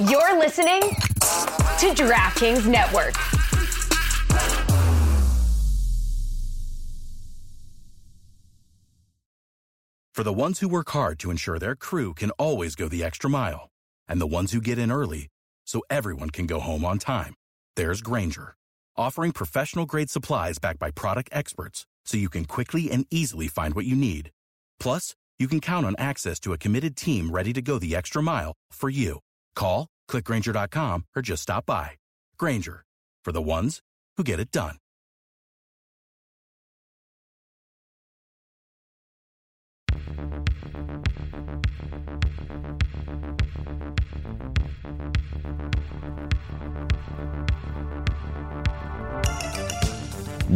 You're listening to DraftKings Network. For the ones who work hard to ensure their crew can always go the extra mile, and the ones who get in early so everyone can go home on time, there's Grainger, offering professional grade supplies backed by product experts so you can quickly and easily find what you need. Plus, you can count on access to a committed team ready to go the extra mile for you. Call, clickgranger.com, or just stop by. Grainger, for the ones who get it done.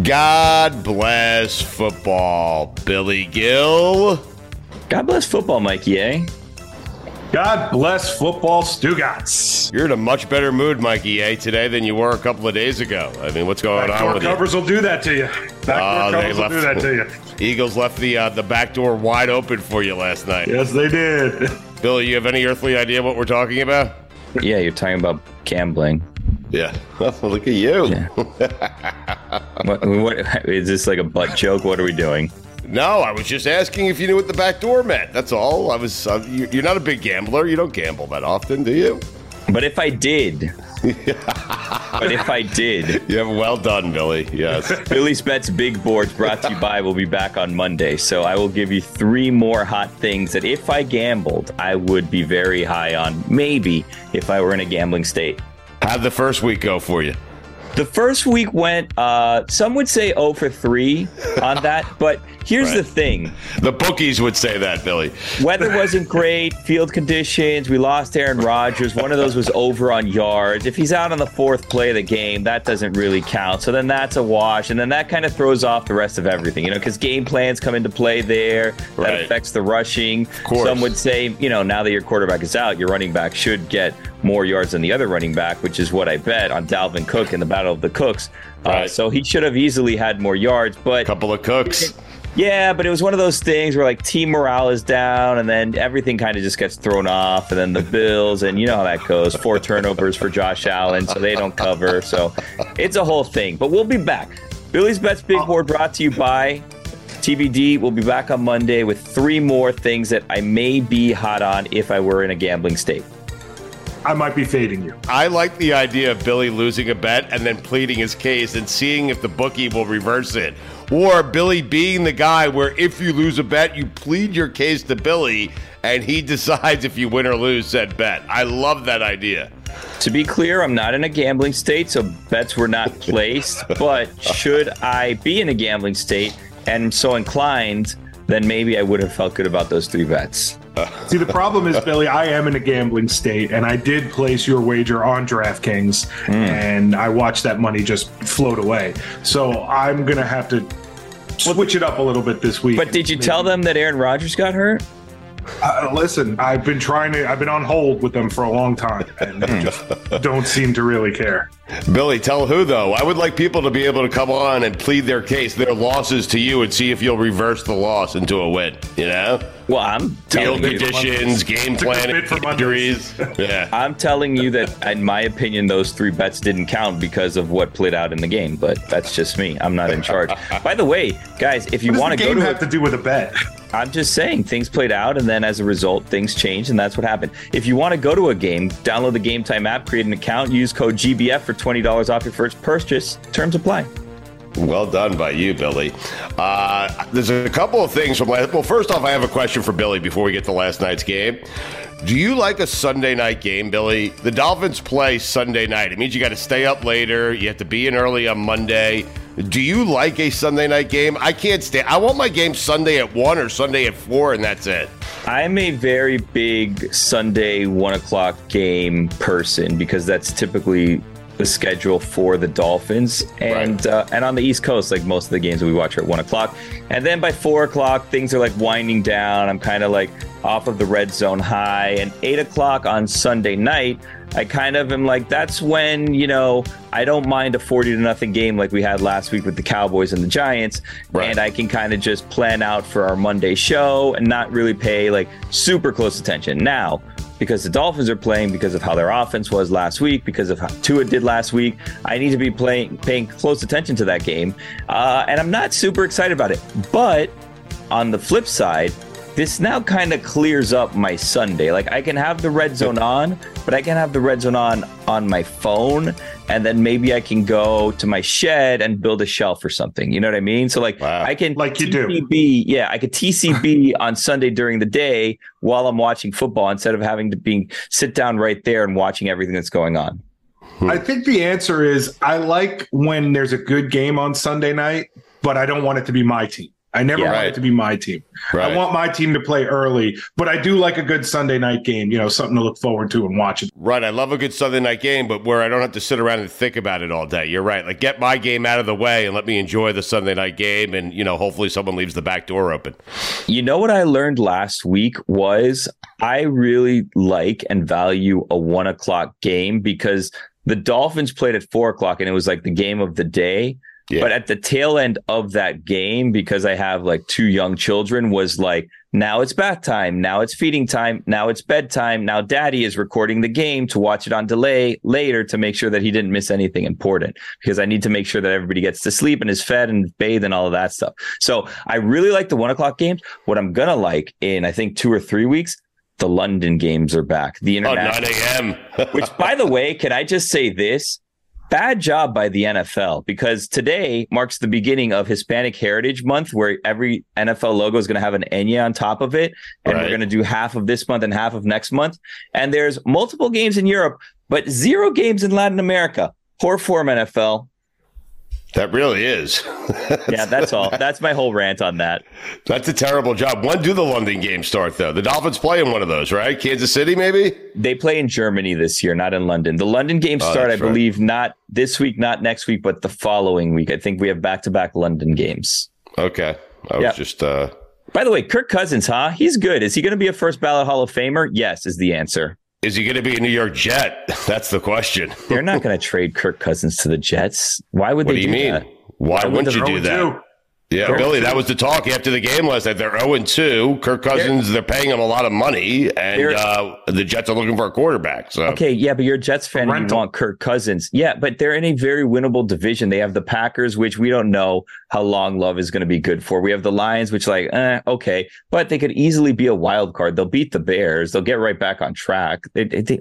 God bless football, Billy Gil. God bless football, Mikey, eh? God bless football, Stugotz. You're in a much better mood, Mikey, eh, today than you were a couple of days ago. I mean, what's going Backdoor on with covers will do that to you. Backdoor Oh, they covers will left- do that to you. you? Eagles left the uh, the back door wide open for you last night. Yes, they did. Billy, you have any earthly idea what we're talking about? Yeah, you're talking about gambling. Yeah. Look at you. Yeah. What, what is this like a butt joke? What are we doing? No, I was just asking if you knew what the back door meant. That's all. I was. Uh, you- you're not a big gambler. You don't gamble that often, do you? But if I did, but if I did, You have well done, Billy. Yes. Billy's Bets Big Boards brought to you by will be back on Monday. So I will give you three more hot things that if I gambled, I would be very high on. Maybe if I were in a gambling state. How'd the first week go for you? The first week went, uh, some would say 0 for 3 on that. But here's the thing The bookies would say that, Billy. Weather wasn't great, field conditions. We lost Aaron Rodgers. One of those was over on yards. If he's out on the fourth play of the game, that doesn't really count. So then that's a wash. And then that kind of throws off the rest of everything, you know, because game plans come into play there. That Right. affects the rushing. Some would say, you know, now that your quarterback is out, your running back should get more yards than the other running back, which is what I bet on Dalvin Cook in the Battle of the Cooks. Uh, so he should have easily had more yards, but a Couple of cooks. yeah, but it was one of those things where like team morale is down, and then everything kind of just gets thrown off, and then the Bills, and you know how that goes. Four turnovers for Josh Allen, so they don't cover. So it's a whole thing. But we'll be back. Billy's Bets Big Board brought to you by TBD. We'll be back on Monday with three more things that I may be hot on if I were in a gambling state. I might be fading you. I like the idea of Billy losing a bet and then pleading his case and seeing if the bookie will reverse it. Or Billy being the guy where if you lose a bet, you plead your case to Billy and he decides if you win or lose said bet. I love that idea. To be clear, I'm not in a gambling state, so bets were not placed. but should I be in a gambling state and so inclined, then maybe I would have felt good about those three bets. See, the problem is, Billy, I am in a gambling state, and I did place your wager on DraftKings, and I watched that money just float away. So I'm gonna have to switch it up a little bit this week. But did you tell them that Aaron Rodgers got hurt? Uh, listen, I've been trying to. I've been on hold with them for a long time, and they just don't seem to really care. Billy, tell who though? I would like people to be able to come on and plead their case, their losses to you, and see if you'll reverse the loss into a win. You know, Well, I'm field conditions, game It's a good planning, for Mondays. injuries. Yeah. I'm telling you that, in my opinion, those three bets didn't count because of what played out in the game. But that's just me. I'm not in charge. By the way, guys, if you want to go to have a, to do with a bet? I'm just saying things played out, and then as a result, things changed, and that's what happened. If you want to go to a game, download the Game Time app, create an account, use code GBF for twenty dollars off your first purchase. Terms apply. Well done by you, Billy. Uh, there's a couple of things from last. Well, first off, I have a question for Billy before we get to last night's game. Do you like a Sunday night game, Billy? The Dolphins play Sunday night. It means you got to stay up later. You have to be in early on Monday. Do you like a Sunday night game? I can't stay. I want my game Sunday at one or Sunday at four, and that's it. I'm a very big Sunday one o'clock game person because that's typically the schedule for the Dolphins, and uh, and on the East Coast, like most of the games we watch are at one o'clock, and then by four o'clock things are like winding down. I'm kind of like off of the red zone high, and eight o'clock on Sunday night. I kind of am like, that's when, you know, I don't mind a 40 to nothing game like we had last week with the Cowboys and the Giants. Right. And I can kind of just plan out for our Monday show and not really pay like super close attention. Now, because the Dolphins are playing, because of how their offense was last week, because of how Tua did last week. I need to be playing, paying close attention to that game, uh, and I'm not super excited about it. But on the flip side, this now kind of clears up my Sunday. Like I can have the red zone on, but I can have the red zone on on my phone, and then maybe I can go to my shed and build a shelf or something. You know what I mean? So like Wow. I can Like you do. TCB, yeah, I could TCB on Sunday during the day while I'm watching football instead of having to be sit down right there and watching everything that's going on. Hmm. I think the answer is I like when there's a good game on Sunday night, but I don't want it to be my team. I never Yeah. want Right. it to be my team. Right. I want my team to play early, but I do like a good Sunday night game, you know, something to look forward to and watch it. Right. I love a good Sunday night game, but where I don't have to sit around and think about it all day. You're right. Like, get my game out of the way and let me enjoy the Sunday night game. And, you know, hopefully someone leaves the back door open. You know what I learned last week was I really like and value a one o'clock game because the Dolphins played at four o'clock and it was like the game of the day. Yeah. But at the tail end of that game, because I have like two young children, was like, now it's bath time, now it's feeding time, now it's bedtime. Now daddy is recording the game to watch it on delay later to make sure that he didn't miss anything important because I need to make sure that everybody gets to sleep and is fed and bathed and all of that stuff. So I really like the one o'clock games. What I'm gonna like in I think two or three weeks, the London games are back. The Oh, 9 a.m. which by the way, can I just say this? Bad job by the NFL because today marks the beginning of Hispanic Heritage Month, where every NFL logo is going to have an Enya on top of it. And Right. we're going to do half of this month and half of next month. And there's multiple games in Europe, but zero games in Latin America. Poor form, NFL. That really is. Yeah, that's all. That's my whole rant on that. That's a terrible job. When do the London games start, though? The Dolphins play in one of those, right? Kansas City, maybe? They play in Germany this year, not in London. The London games Oh, start, I right. believe, not this week, not next week, but the following week. I think we have back to back London games. Okay. I was just, uh, By the way, Kirk Cousins, huh? He's good. Is he going to be a first ballot Hall of Famer? Yes, is the answer. Is he going to be a New York Jet? That's the question. They're not going to trade Kirk Cousins to the Jets. Why would What they do that? What do you mean? that? Why would wouldn't the you do that? too. Yeah, They're- Billy, that was the talk after the game last night. They're 0 2. Kirk Cousins, they're paying him a lot of money, and uh, the Jets are looking for a quarterback. So, Okay, yeah, but you're a Jets fan and you want Kirk Cousins. Yeah, but they're in a very winnable division. They have the Packers, which we don't know how long Love is going to be good for. We have the Lions, which like, eh, okay, but they could easily be a wild card. They'll beat the Bears. They'll get right back on track. They, they- they-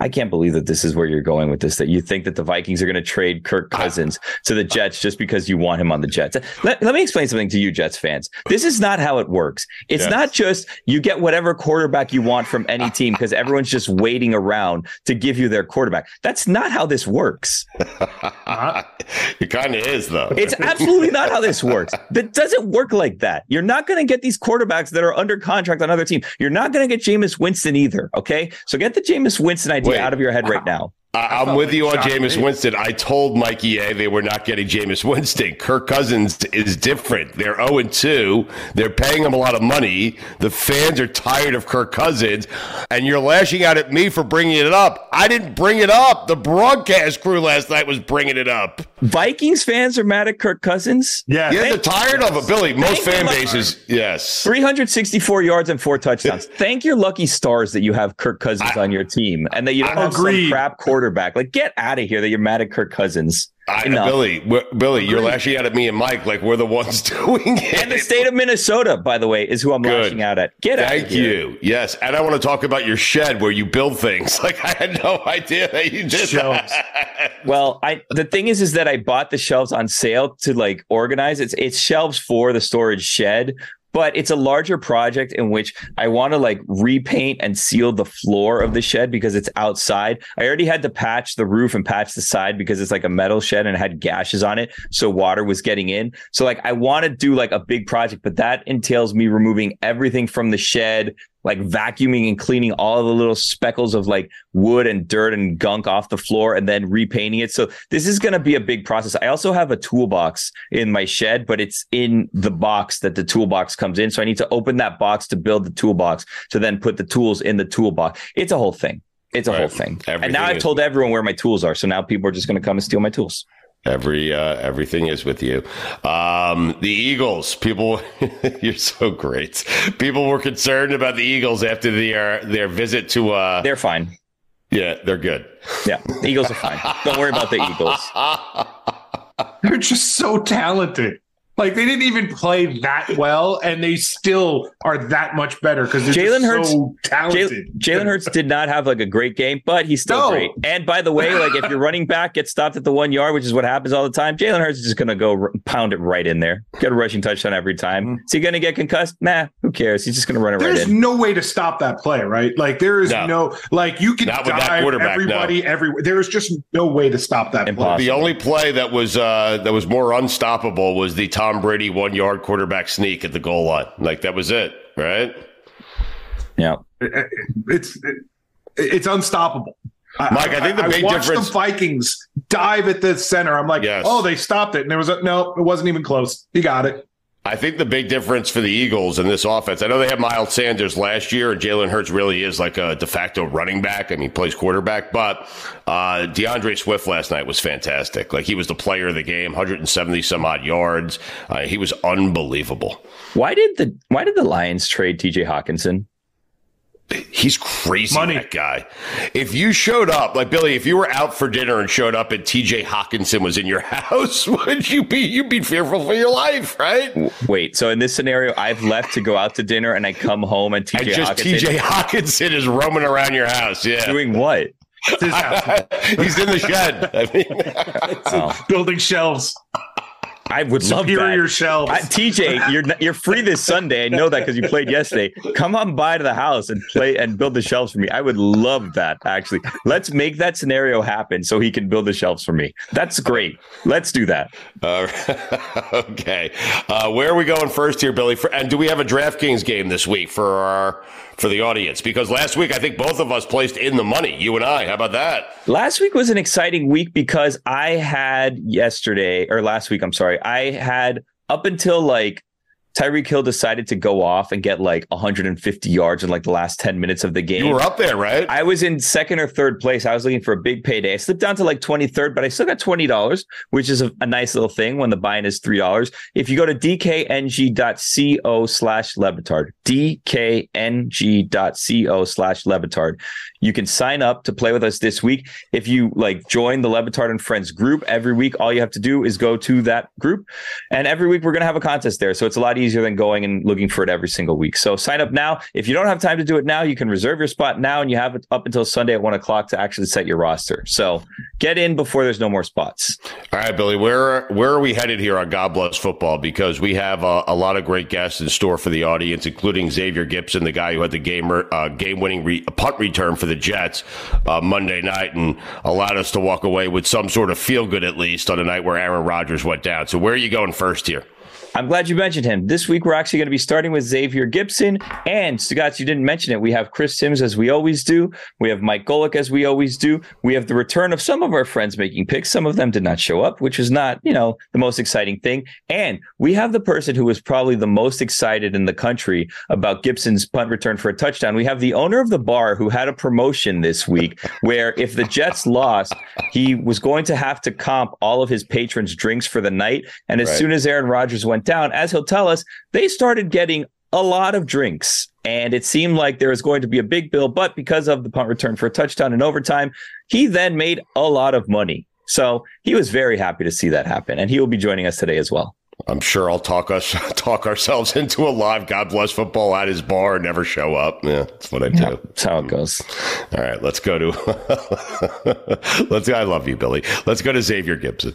I can't believe that this is where you're going with this. That you think that the Vikings are going to trade Kirk Cousins to the Jets just because you want him on the Jets. Let, let me explain something to you, Jets fans. This is not how it works. It's Yes. not just you get whatever quarterback you want from any team because everyone's just waiting around to give you their quarterback. That's not how this works. it kind of is, though. It's absolutely not how this works. That doesn't work like that. You're not going to get these quarterbacks that are under contract on other teams. You're not going to get Jameis Winston either. Okay. So get the Jameis Winston idea Wait. out of your head right now. I, I'm with you on shocked Jameis me. Winston. I told Mikey A they were not getting Jameis Winston. Kirk Cousins is different. They're 0 2. They're paying him a lot of money. The fans are tired of Kirk Cousins, and you're lashing out at me for bringing it up. I didn't bring it up. The broadcast crew last night was bringing it up. Vikings fans are mad at Kirk Cousins. Yeah. Yeah, they're tired of it, Billy. Most Thank fan you, bases, yes. 364 yards and four touchdowns. Thank your lucky stars that you have Kirk Cousins on your team and that you don't have Agreed. some crap quarterback. Back, like, get out of here that you're mad at Kirk Cousins. I, Enough. Billy, we're- Billy, you're lashing out at me and Mike like we're the ones doing it. And the state of Minnesota, by the way, is who I'm Good. lashing out at. Get out Thank of here. you. Yes, and I want to talk about your shed where you build things. Like I had no idea that you did Shelves. that. Well, I the thing is, is that I bought the shelves on sale to like organize. It's it's shelves for the storage shed, but it's a larger project in which I want to like repaint and seal the floor of the shed because it's outside. I already had to patch the roof and patch the side because it's like a metal shed and it had gashes on it, so water was getting in. So like I want to do like a big project, but that entails me removing everything from the shed, like vacuuming and cleaning all the little speckles of like wood and dirt and gunk off the floor and then repainting it. So this is going to be a big process. I also have a toolbox in my shed, but it's in the box that the toolbox comes in. So I need to open that box to build the toolbox to then put the tools in the toolbox. It's a whole thing. It's a Right. whole thing. and now I've is- told everyone where my tools are. So now people are just going to come and steal my tools. Every uh, everything is with you. Um, the Eagles, people, you're so great. People were concerned about the Eagles after their their visit to. Uh, they're fine. Yeah, they're good. Yeah, the Eagles are fine. Don't worry about the Eagles. They're just so talented. Like they didn't even play that well, and they still are that much better because Jalen Hurts so talented. Jalen Hurts did not have like a great game, but he's still no. great. And by the way, like if your running back gets stopped at the one yard, which is what happens all the time, Jalen Hurts is just going to go r- pound it right in there, get a rushing touchdown every time. Mm-hmm. Is he going to get concussed? Nah, who cares? He's just going to run it There's right in. There's no way to stop that play, right? Like there is no, no like you can not dive everybody no. everywhere. There is just no way to stop that. Impossible. Play. The only play that was uh, that was more unstoppable was the Tom Brady one yard yard quarterback sneak at the goal line. Like that was it, right? Yeah, it's it's unstoppable. Mike, I, I think the big I watched difference. The Vikings dive at the center. I'm like, yes. oh, they stopped it, and there was a no. It wasn't even close. He got it. I think the big difference for the Eagles in this offense, I know they had Miles Sanders last year, and Jalen Hurts really is like a de facto running back. I mean, he plays quarterback, but uh, D'Andre Swift last night was fantastic. Like he was the player of the game, 170 some odd yards. Uh, he was unbelievable. Why did the Why did the Lions trade T.J. Hockenson? He's crazy, Money. that guy. If you showed up, like Billy, if you were out for dinner and showed up and TJ Hockenson was in your house, would you be you'd be fearful for your life, right? Wait, so in this scenario, I've left to go out to dinner and I come home and TJ and just TJ Hockenson is roaming around your house. Yeah. Doing what? He's in the shed. I mean, oh. building shelves. I would love superior shelves. I, TJ, you're you're free this Sunday. I know that because you played yesterday. Come on by to the house and play and build the shelves for me. I would love that. Actually, let's make that scenario happen so he can build the shelves for me. That's great. Let's do that. Uh, okay, uh, where are we going first here, Billy? For, and do we have a DraftKings game this week for our for the audience because last week I think both of us placed in the money, you and I. How about that? Last week was an exciting week because I had yesterday or last week, I'm sorry, I had up until like Tyreek Hill decided to go off and get like 150 yards in like the last 10 minutes of the game. You were up there, right? I was in second or third place. I was looking for a big payday. I slipped down to like 23rd, but I still got $20, which is a, a nice little thing when the buy-in is $3. If you go to dkng.co slash Le Batard, dkng.co slash Le Batard, you can sign up to play with us this week. If you like join the Le Batard and Friends group every week, all you have to do is go to that group. And every week we're going to have a contest there. So it's a lot easier than going and looking for it every single week. So sign up now. If you don't have time to do it now, you can reserve your spot now and you have it up until Sunday at one o'clock to actually set your roster. So get in before there's no more spots. All right, Billy, where where are we headed here on God Bless Football? Because we have a, a lot of great guests in store for the audience, including Xavier Gipson, the guy who had the game uh, game winning re- punt return for the Jets uh, Monday night and allowed us to walk away with some sort of feel good at least on a night where Aaron Rodgers went down. So where are you going first here? I'm glad you mentioned him. This week, we're actually going to be starting with Xavier Gipson. And Stugotz, you didn't mention it. We have Chris Simms as we always do. We have Mike Golic as we always do. We have the return of some of our friends making picks. Some of them did not show up, which is not, you know, the most exciting thing. And we have the person who was probably the most excited in the country about Gipson's punt return for a touchdown. We have the owner of the bar who had a promotion this week where if the Jets lost, he was going to have to comp all of his patrons' drinks for the night. And as right. soon as Aaron Rodgers went went down, as he'll tell us, they started getting a lot of drinks. And it seemed like there was going to be a big bill, but because of the punt return for a touchdown in overtime, he then made a lot of money. So he was very happy to see that happen. And he will be joining us today as well. I'm sure I'll talk us talk ourselves into a live God bless football at his bar never show up. Yeah, that's what I do. Yeah, that's how it goes. All right, let's go to let's I love you, Billy. Let's go to Xavier Gipson.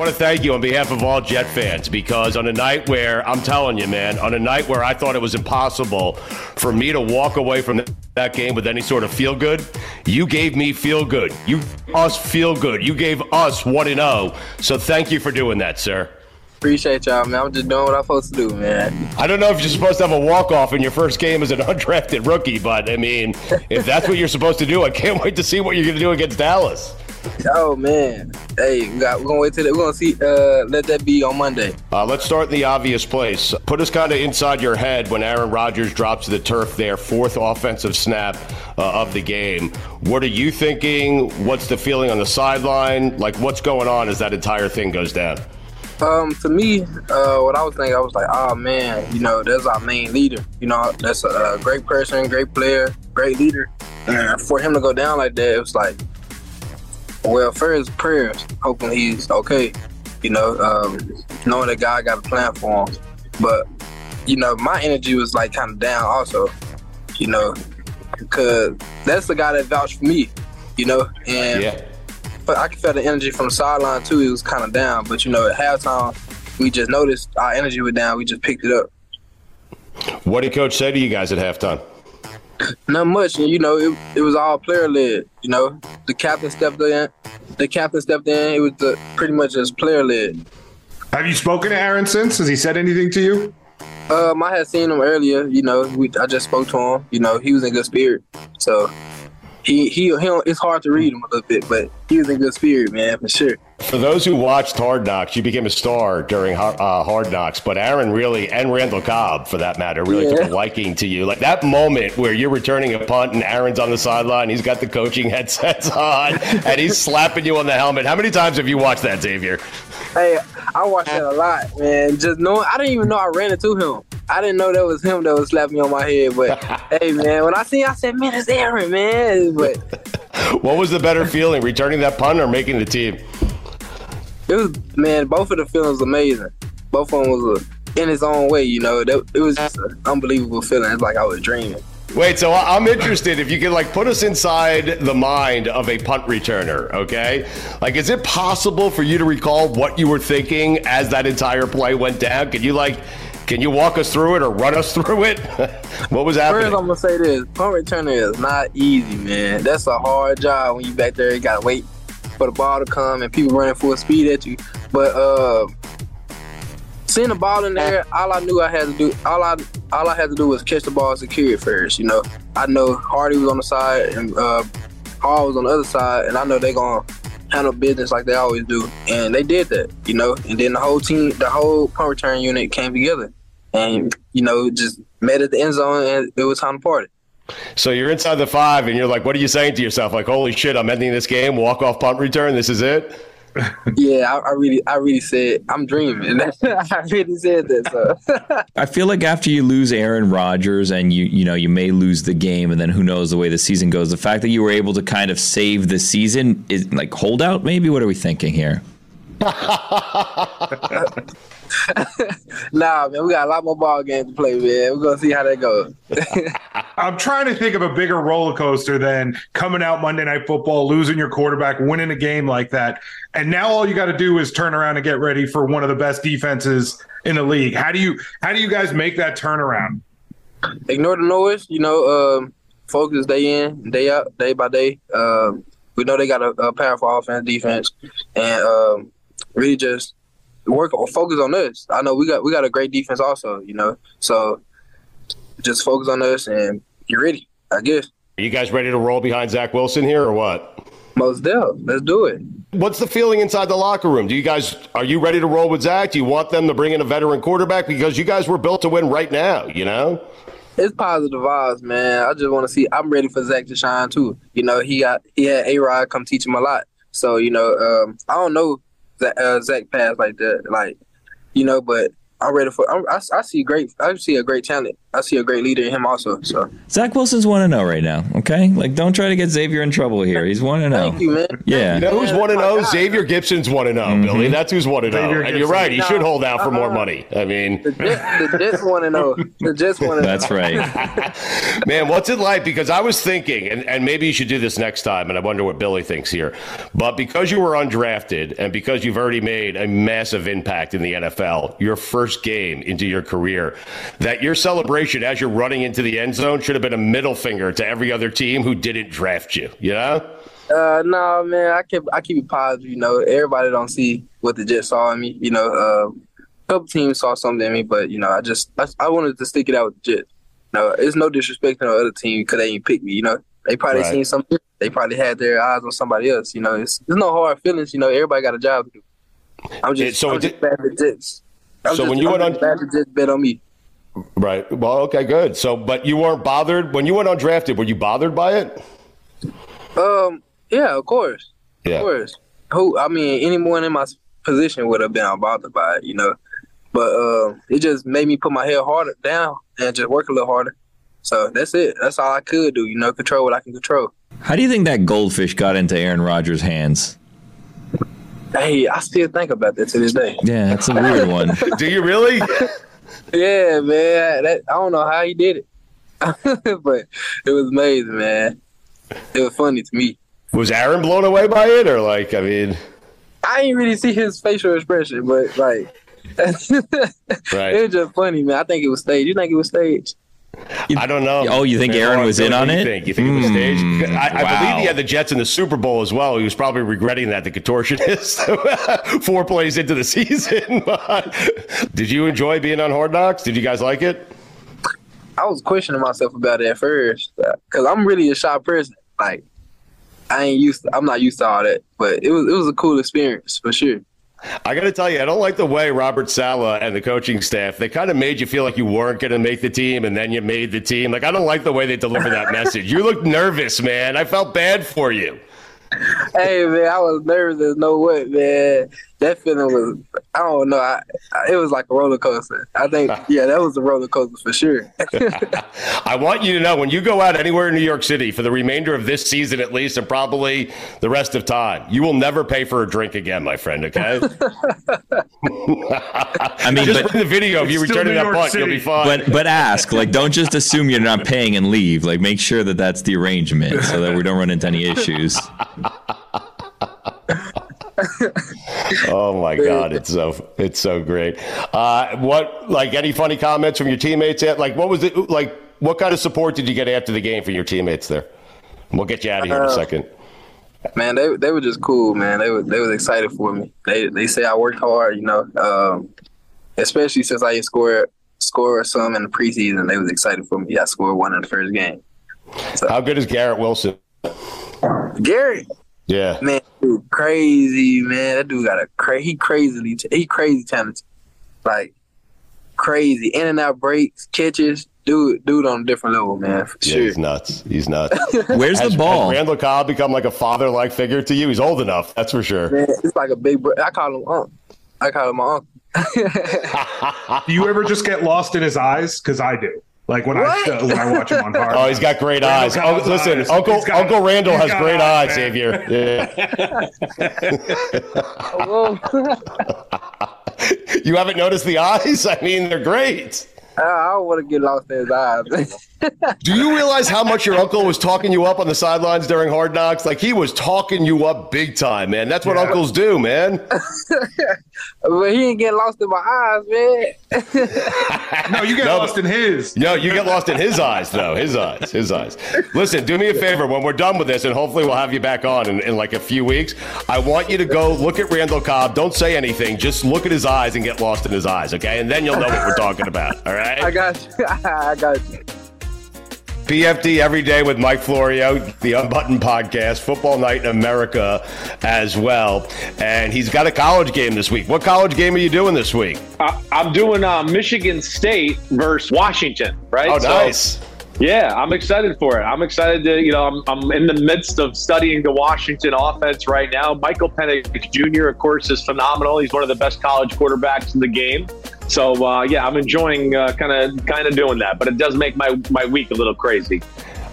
Want to thank you on behalf of all Jet fans because on a night where I'm telling you, man, on a night where I thought it was impossible for me to walk away from that game with any sort of feel good, you gave me feel good. You us feel good. You gave us 1 and 0. So thank you for doing that, sir. Appreciate y'all, man. I'm just doing what I'm supposed to do, man. I don't know if you're supposed to have a walk off in your first game as an undrafted rookie, but I mean, if that's what you're supposed to do, I can't wait to see what you're going to do against Dallas. Oh man, hey, we got, we're gonna wait till we're gonna see. Uh, let that be on Monday. Uh, let's start in the obvious place. Put us kind of inside your head when Aaron Rodgers drops to the turf there, fourth offensive snap uh, of the game. What are you thinking? What's the feeling on the sideline? Like, what's going on as that entire thing goes down? Um, to me, uh, what I was thinking, I was like, oh man, you know, that's our main leader. You know, that's a, a great person, great player, great leader. And for him to go down like that, it was like, well, first prayers, hoping he's okay. You know, um, knowing that God got a plan for him. But you know, my energy was like kind of down also. You know, because that's the guy that vouched for me. You know, and Yeah. but I could feel the energy from the sideline too. It was kind of down, but you know, at halftime, we just noticed our energy was down. We just picked it up. What did Coach say to you guys at halftime? Not much, and you know, it, it was all player led. You know, the captain stepped in. The captain stepped in. It was the, pretty much just player led. Have you spoken to Aaron since? Has he said anything to you? Um, I had seen him earlier. You know, we, I just spoke to him. You know, he was in good spirit. So he he he. It's hard to read him a little bit, but he was in good spirit, man, for sure. For those who watched Hard Knocks, you became a star during uh, Hard Knocks, but Aaron really, and Randall Cobb for that matter, really Yeah. took a liking to you. Like that moment where you're returning a punt and Aaron's on the sideline, he's got the coaching headsets on, and he's slapping you on the helmet. How many times have you watched that, Xavier? Hey, I watched that a lot, man. Just knowing, I didn't even know I ran into him. I didn't know that was him that was slapping me on my head. But hey, man, when I seen, I said, man, it's Aaron, man. But What was the better feeling, returning that punt or making the team? it was, man, both of the feelings amazing. Both of them was uh, in its own way, you know. That, it was just an unbelievable feeling. It's like I was dreaming. Wait, so I'm interested if you could like put us inside the mind of a punt returner, okay? Like, is it possible for you to recall what you were thinking as that entire play went down? Can you like, can you walk us through it or run us through it? what was First. I'm gonna say this: punt returner is not easy, man. That's a hard job when you back there. You gotta wait for the ball to come and people running full speed at you. But uh, seeing the ball in there, all I knew I had to do, all I all I had to do was catch the ball, secure it first. You know, I know Hardy was on the side and uh, Hall was on the other side, and I know they're gonna handle business like they always do, and they did that. You know, and then the whole team, the whole punt return unit came together, and you know, just met at the end zone, and it was time to party. So you're inside the five, and you're like, what are you saying to yourself? Like, holy shit, I'm ending this game. Walk off punt return. This is it. Yeah, I, I really, I really said I'm dreaming. I really said that. So. I feel like after you lose Aaron Rodgers and you you know you may lose the game and then who knows the way the season goes. The fact that you were able to kind of save the season is like holdout. Maybe what are we thinking here? Nah, man, we got a lot more ball games to play, man. We're gonna see how that goes. I'm trying to think of a bigger roller coaster than coming out Monday Night Football, losing your quarterback, winning a game like that, and now all you got to do is turn around and get ready for one of the best defenses in the league. How do you how do you guys make that turnaround? Ignore the noise, you know. Um, focus day in, day out, day by day. Um, we know they got a, a powerful offense, defense, and um, really just work or focus on us. I know we got we got a great defense also, you know. So just focus on us and get ready. I guess Are you guys ready to roll behind Zach Wilson here or what? most deal. Let's do it. What's the feeling inside the locker room? Do you guys are you ready to roll with Zach? Do you want them to bring in a veteran quarterback because you guys were built to win right now? You know. It's positive vibes, man. I just want to see. I'm ready for Zach to shine too. You know, he got he had A Rod come teach him a lot. So you know, um, I don't know uh, Zach pass like that, like you know, but I'm ready for. I'm, I, I see great. I see a great talent I see a great leader in him also. So Zach Wilson's one to know right now. Okay, like don't try to get Xavier in trouble here. He's one to know. thank you, man. Yeah. You know who's one to know? Xavier Gipson's one to know, Mm-hmm. Billy. That's who's one to know. And you're right. He should hold out for more Uh-uh. money. I mean, The Jets, the Jets want to know. The Jets want to. That's right. Man, what's it like? Because I was thinking, and, and maybe you should do this next time, and I wonder what Billy thinks here. But because you were undrafted and because you've already made a massive impact in the NFL, your first game into your career, that your celebration as you're running into the end zone should have been a middle finger to every other team who didn't draft you. You know? Uh, no, man. I keep I keep it positive. You know, everybody don't see what the Jets saw in me. You know, uh, a couple teams saw something in me, but you know, I just I, I wanted to stick it out with the Jets. No, it's no disrespect to no other team because they ain't picked me. You know, they probably Right. seen something. They probably had their eyes on somebody else. You know, it's there's no hard feelings. You know, everybody got a job to do. I'm just It- so I'm it just did- glad the Jets. I'm So just, when you I'm went on- Jets bet on me. Right. Well, okay, good. So, but you weren't bothered when you went undrafted. Were you bothered by it? Um, yeah, of course. Yeah. Of course. Who? I mean, anyone in my position would have been bothered by it, you know. But uh, it just made me put my head harder down and just work a little harder. So that's it. That's all I could do, you know. Control what I can control. How do you think that goldfish got into Aaron Rodgers' hands? Hey, I still think about that to this day. Yeah, that's a weird one. Do you really? Yeah, man. That, I don't know how he did it, but it was amazing, man. It was funny to me. Was Aaron blown away by it, or like, I mean, I didn't really see his facial expression, but like, right? it was just funny, man. I think it was staged. You think it was staged? I don't know. Oh, you think Man, Aaron was in on it? Think? You think it was staged? Hmm, I, I wow. believe he had the Jets in the Super Bowl as well. He was probably regretting that the contortionist four plays into the season. Did you enjoy being on Hard Knocks? Did you guys like it? I was questioning myself about it at first because I'm really a shy person. Like, I ain't used. To, I'm not used to all that, but it was it was a cool experience for sure. I got to tell you, I don't like the way Robert Saleh and the coaching staff, they kind of made you feel like you weren't going to make the team and then you made the team. Like, I don't like the way they deliver that message. You looked nervous, man. I felt bad for you. hey man, I was nervous as no what, man. That feeling was I don't know. I, I, it was like a roller coaster. I think yeah, that was a roller coaster for sure. I want you to know when you go out anywhere in New York City for the remainder of this season at least, and probably the rest of time, you will never pay for a drink again, my friend. Okay. I mean, Just but, bring the video of you It's still returning New that York punt. You'll be fine. but but ask like, don't just assume you're not paying and leave. Like, make sure that that's the arrangement so that we don't run into any issues. oh my God, it's so it's so great. Uh, what like any funny comments from your teammates? At like what was it like? What kind of support did you get after the game from your teammates there? We'll get you out of here in a Uh, second. man, they they were just cool, man. They were they was excited for me. They they say I worked hard, you know. Um, especially since I scored scored some in the preseason. They was excited for me. I scored one in the first game. How good is Garrett Wilson? Gary, Yeah. man, dude, crazy man. That dude got a cra- he crazily t- he crazy talented, like crazy in and out breaks, catches. Dude, dude on a different level, man. For Yeah, sure. he's nuts. He's nuts. Where's Has, the ball? has Randall Cobb become like a father-like figure to you? He's old enough, that's for sure. Man, it's like a big. Bro- I call him uncle. I call him my uncle. Do you ever just get lost in his eyes? Because I do. Like when I What? uh, when I watch him on Hard. Oh, he's got great Randall eyes. Oh, listen, eyes. Uncle got- Uncle Randall has great eyes, man. Xavier. Yeah. You haven't noticed the eyes? I mean, they're great. I I don't want to get lost in his eyes. Do you realize how much your uncle was talking you up on the sidelines during Hard Knocks? Like he was talking you up big time, man. That's what Yeah. uncles do, man. but he ain't getting lost in my eyes, man. No, you get No, lost in his. No, you get lost in his eyes, though. His eyes, his eyes. Listen, do me a favor. When we're done with this, and hopefully we'll have you back on in, in like a few weeks, I want you to go look at Randall Cobb. Don't say anything. Just look at his eyes and get lost in his eyes, okay? And then you'll know what we're talking about, all right? I got you. I got you. PFT every day with Mike Florio, the Unbuttoned podcast, Football Night in America as well. And he's got a college game this week. What college game are you doing this week? I, I'm doing uh, Michigan State versus Washington, right? Oh, So, nice. yeah, I'm excited for it. I'm excited to, you know, I'm, I'm in the midst of studying the Washington offense right now. Michael Penix Jr., of course, is phenomenal. He's one of the best college quarterbacks in the game. So uh, yeah, I'm enjoying kind of kind of doing that, but it does make my my week a little crazy.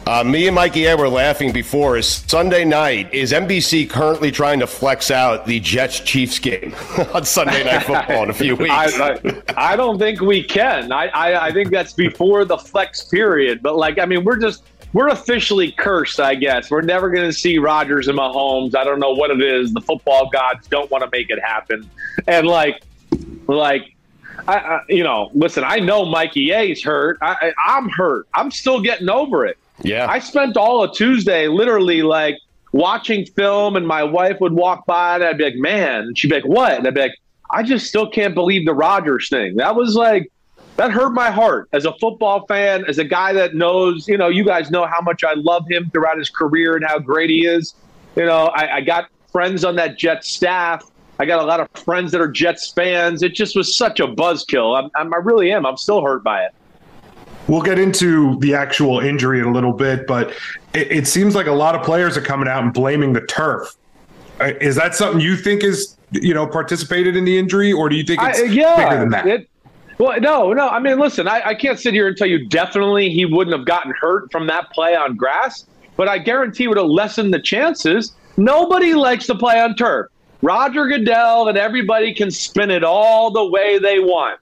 Uh, me and Mikey A were laughing before. Is Sunday night is NBC currently trying to flex out the Jets Chiefs game on Sunday Night Football in a few weeks? I, I, I don't think we can. I, I, I think that's before the flex period. But like, I mean, we're just we're officially cursed. I guess we're never going to see Rodgers and Mahomes. I don't know what it is. The football gods don't want to make it happen, and like, like I, I, you know, listen, I know Mikey A's hurt. I, am hurt. I'm still getting over it. Yeah. I spent all of Tuesday literally like watching film, and my wife would walk by, and I'd be like, man. And she'd be like, what? And I'd be like, I just still can't believe the Rodgers thing. That was like, that hurt my heart as a football fan, as a guy that knows, you know, you guys know how much I love him throughout his career and how great he is. You know, I, I got friends on that Jets staff. I got a lot of friends that are Jets fans. It just was such a buzzkill. I'm, I'm, I really am. I'm still hurt by it. We'll get into the actual injury in a little bit, but it, it, seems like a lot of players are coming out and blaming the turf. Uh, is that something you think is you know participated in the injury, or do you think it's I, yeah, bigger than that? It, well, no, no. I mean, listen, I, I can't sit here and tell you definitely he wouldn't have gotten hurt from that play on grass, but I guarantee would have lessened the chances. Nobody likes to play on turf. Roger Goodell and everybody can spin it all the way they want.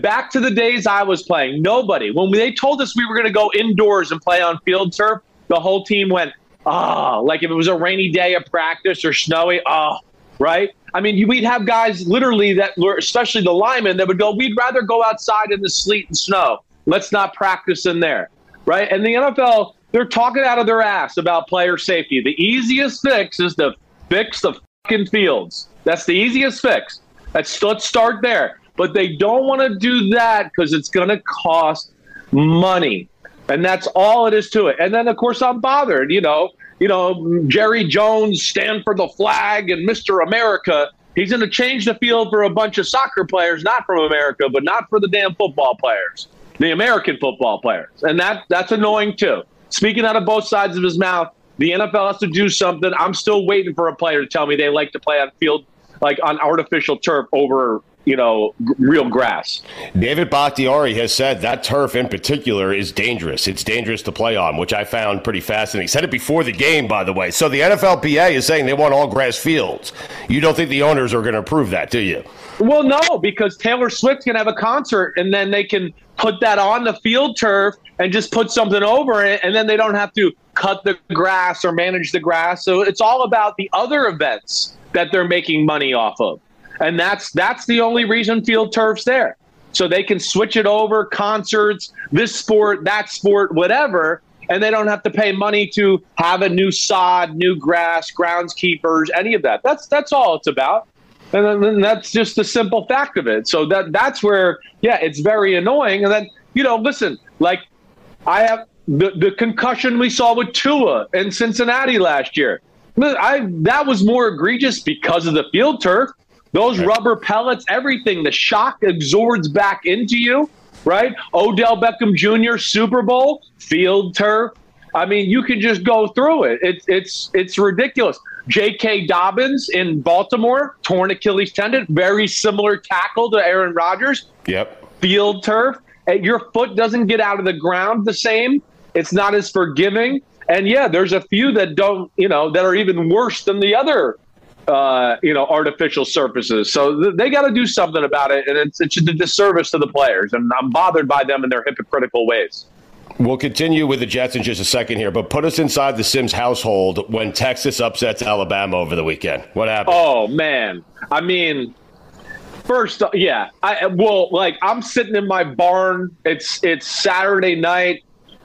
Back to the days I was playing, nobody. When they told us we were going to go indoors and play on field turf, the whole team went, ah, oh, like if it was a rainy day of practice or snowy, oh, right? I mean, we'd have guys literally that especially the linemen, that would go, we'd rather go outside in the sleet and snow. Let's not practice in there, right? And the NFL, they're talking out of their ass about player safety. The easiest fix is to fix the fucking fields. That's the easiest fix. Let's, let's start there but they don't want to do that because it's going to cost money. And that's all it is to it. And then, of course, I'm bothered. You know, you know, Jerry Jones stand for the flag and Mr. America. He's going to change the field for a bunch of soccer players, not from America, but not for the damn football players, the American football players. And that that's annoying too. Speaking out of both sides of his mouth, the NFL has to do something. I'm still waiting for a player to tell me they like to play on field like on artificial turf over you know, g- real grass. David Bakhtiari has said that turf in particular is dangerous. It's dangerous to play on, which I found pretty fascinating. He said it before the game, by the way. So the NFLPA is saying they want all grass fields. You don't think the owners are going to approve that, do you? Well, no, because Taylor Swift can have a concert and then they can put that on the field turf and just put something over it, and then they don't have to cut the grass or manage the grass. So it's all about the other events that they're making money off of and that's that's the only reason field turf's there. So they can switch it over, concerts, this sport, that sport, whatever, and they don't have to pay money to have a new sod, new grass, groundskeepers, any of that. That's that's all it's about. And then that's just the simple fact of it. So that that's where, yeah, it's very annoying. And then, you know, listen, like I have the, the concussion we saw with Tua in Cincinnati last year. I that was more egregious because of the field turf. Those right. rubber pellets, everything, the shock absorbs back into you, right? Odell Beckham Jr. Super Bowl, field turf. I mean, you can just go through it. It's it's it's ridiculous. J.K. Dobbins in Baltimore, torn Achilles tendon, very similar tackle to Aaron Rodgers. Yep. Field turf. Your foot doesn't get out of the ground the same. It's not as forgiving. And yeah, there's a few that don't, you know, that are even worse than the other uh, you know, artificial surfaces. So th- they got to do something about it, and it's, it's a disservice to the players. And I'm bothered by them in their hypocritical ways. We'll continue with the Jets in just a second here, but put us inside the Simms household when Texas upsets Alabama over the weekend. What happened? Oh man, I mean, first, yeah, I well, like I'm sitting in my barn. It's it's Saturday night.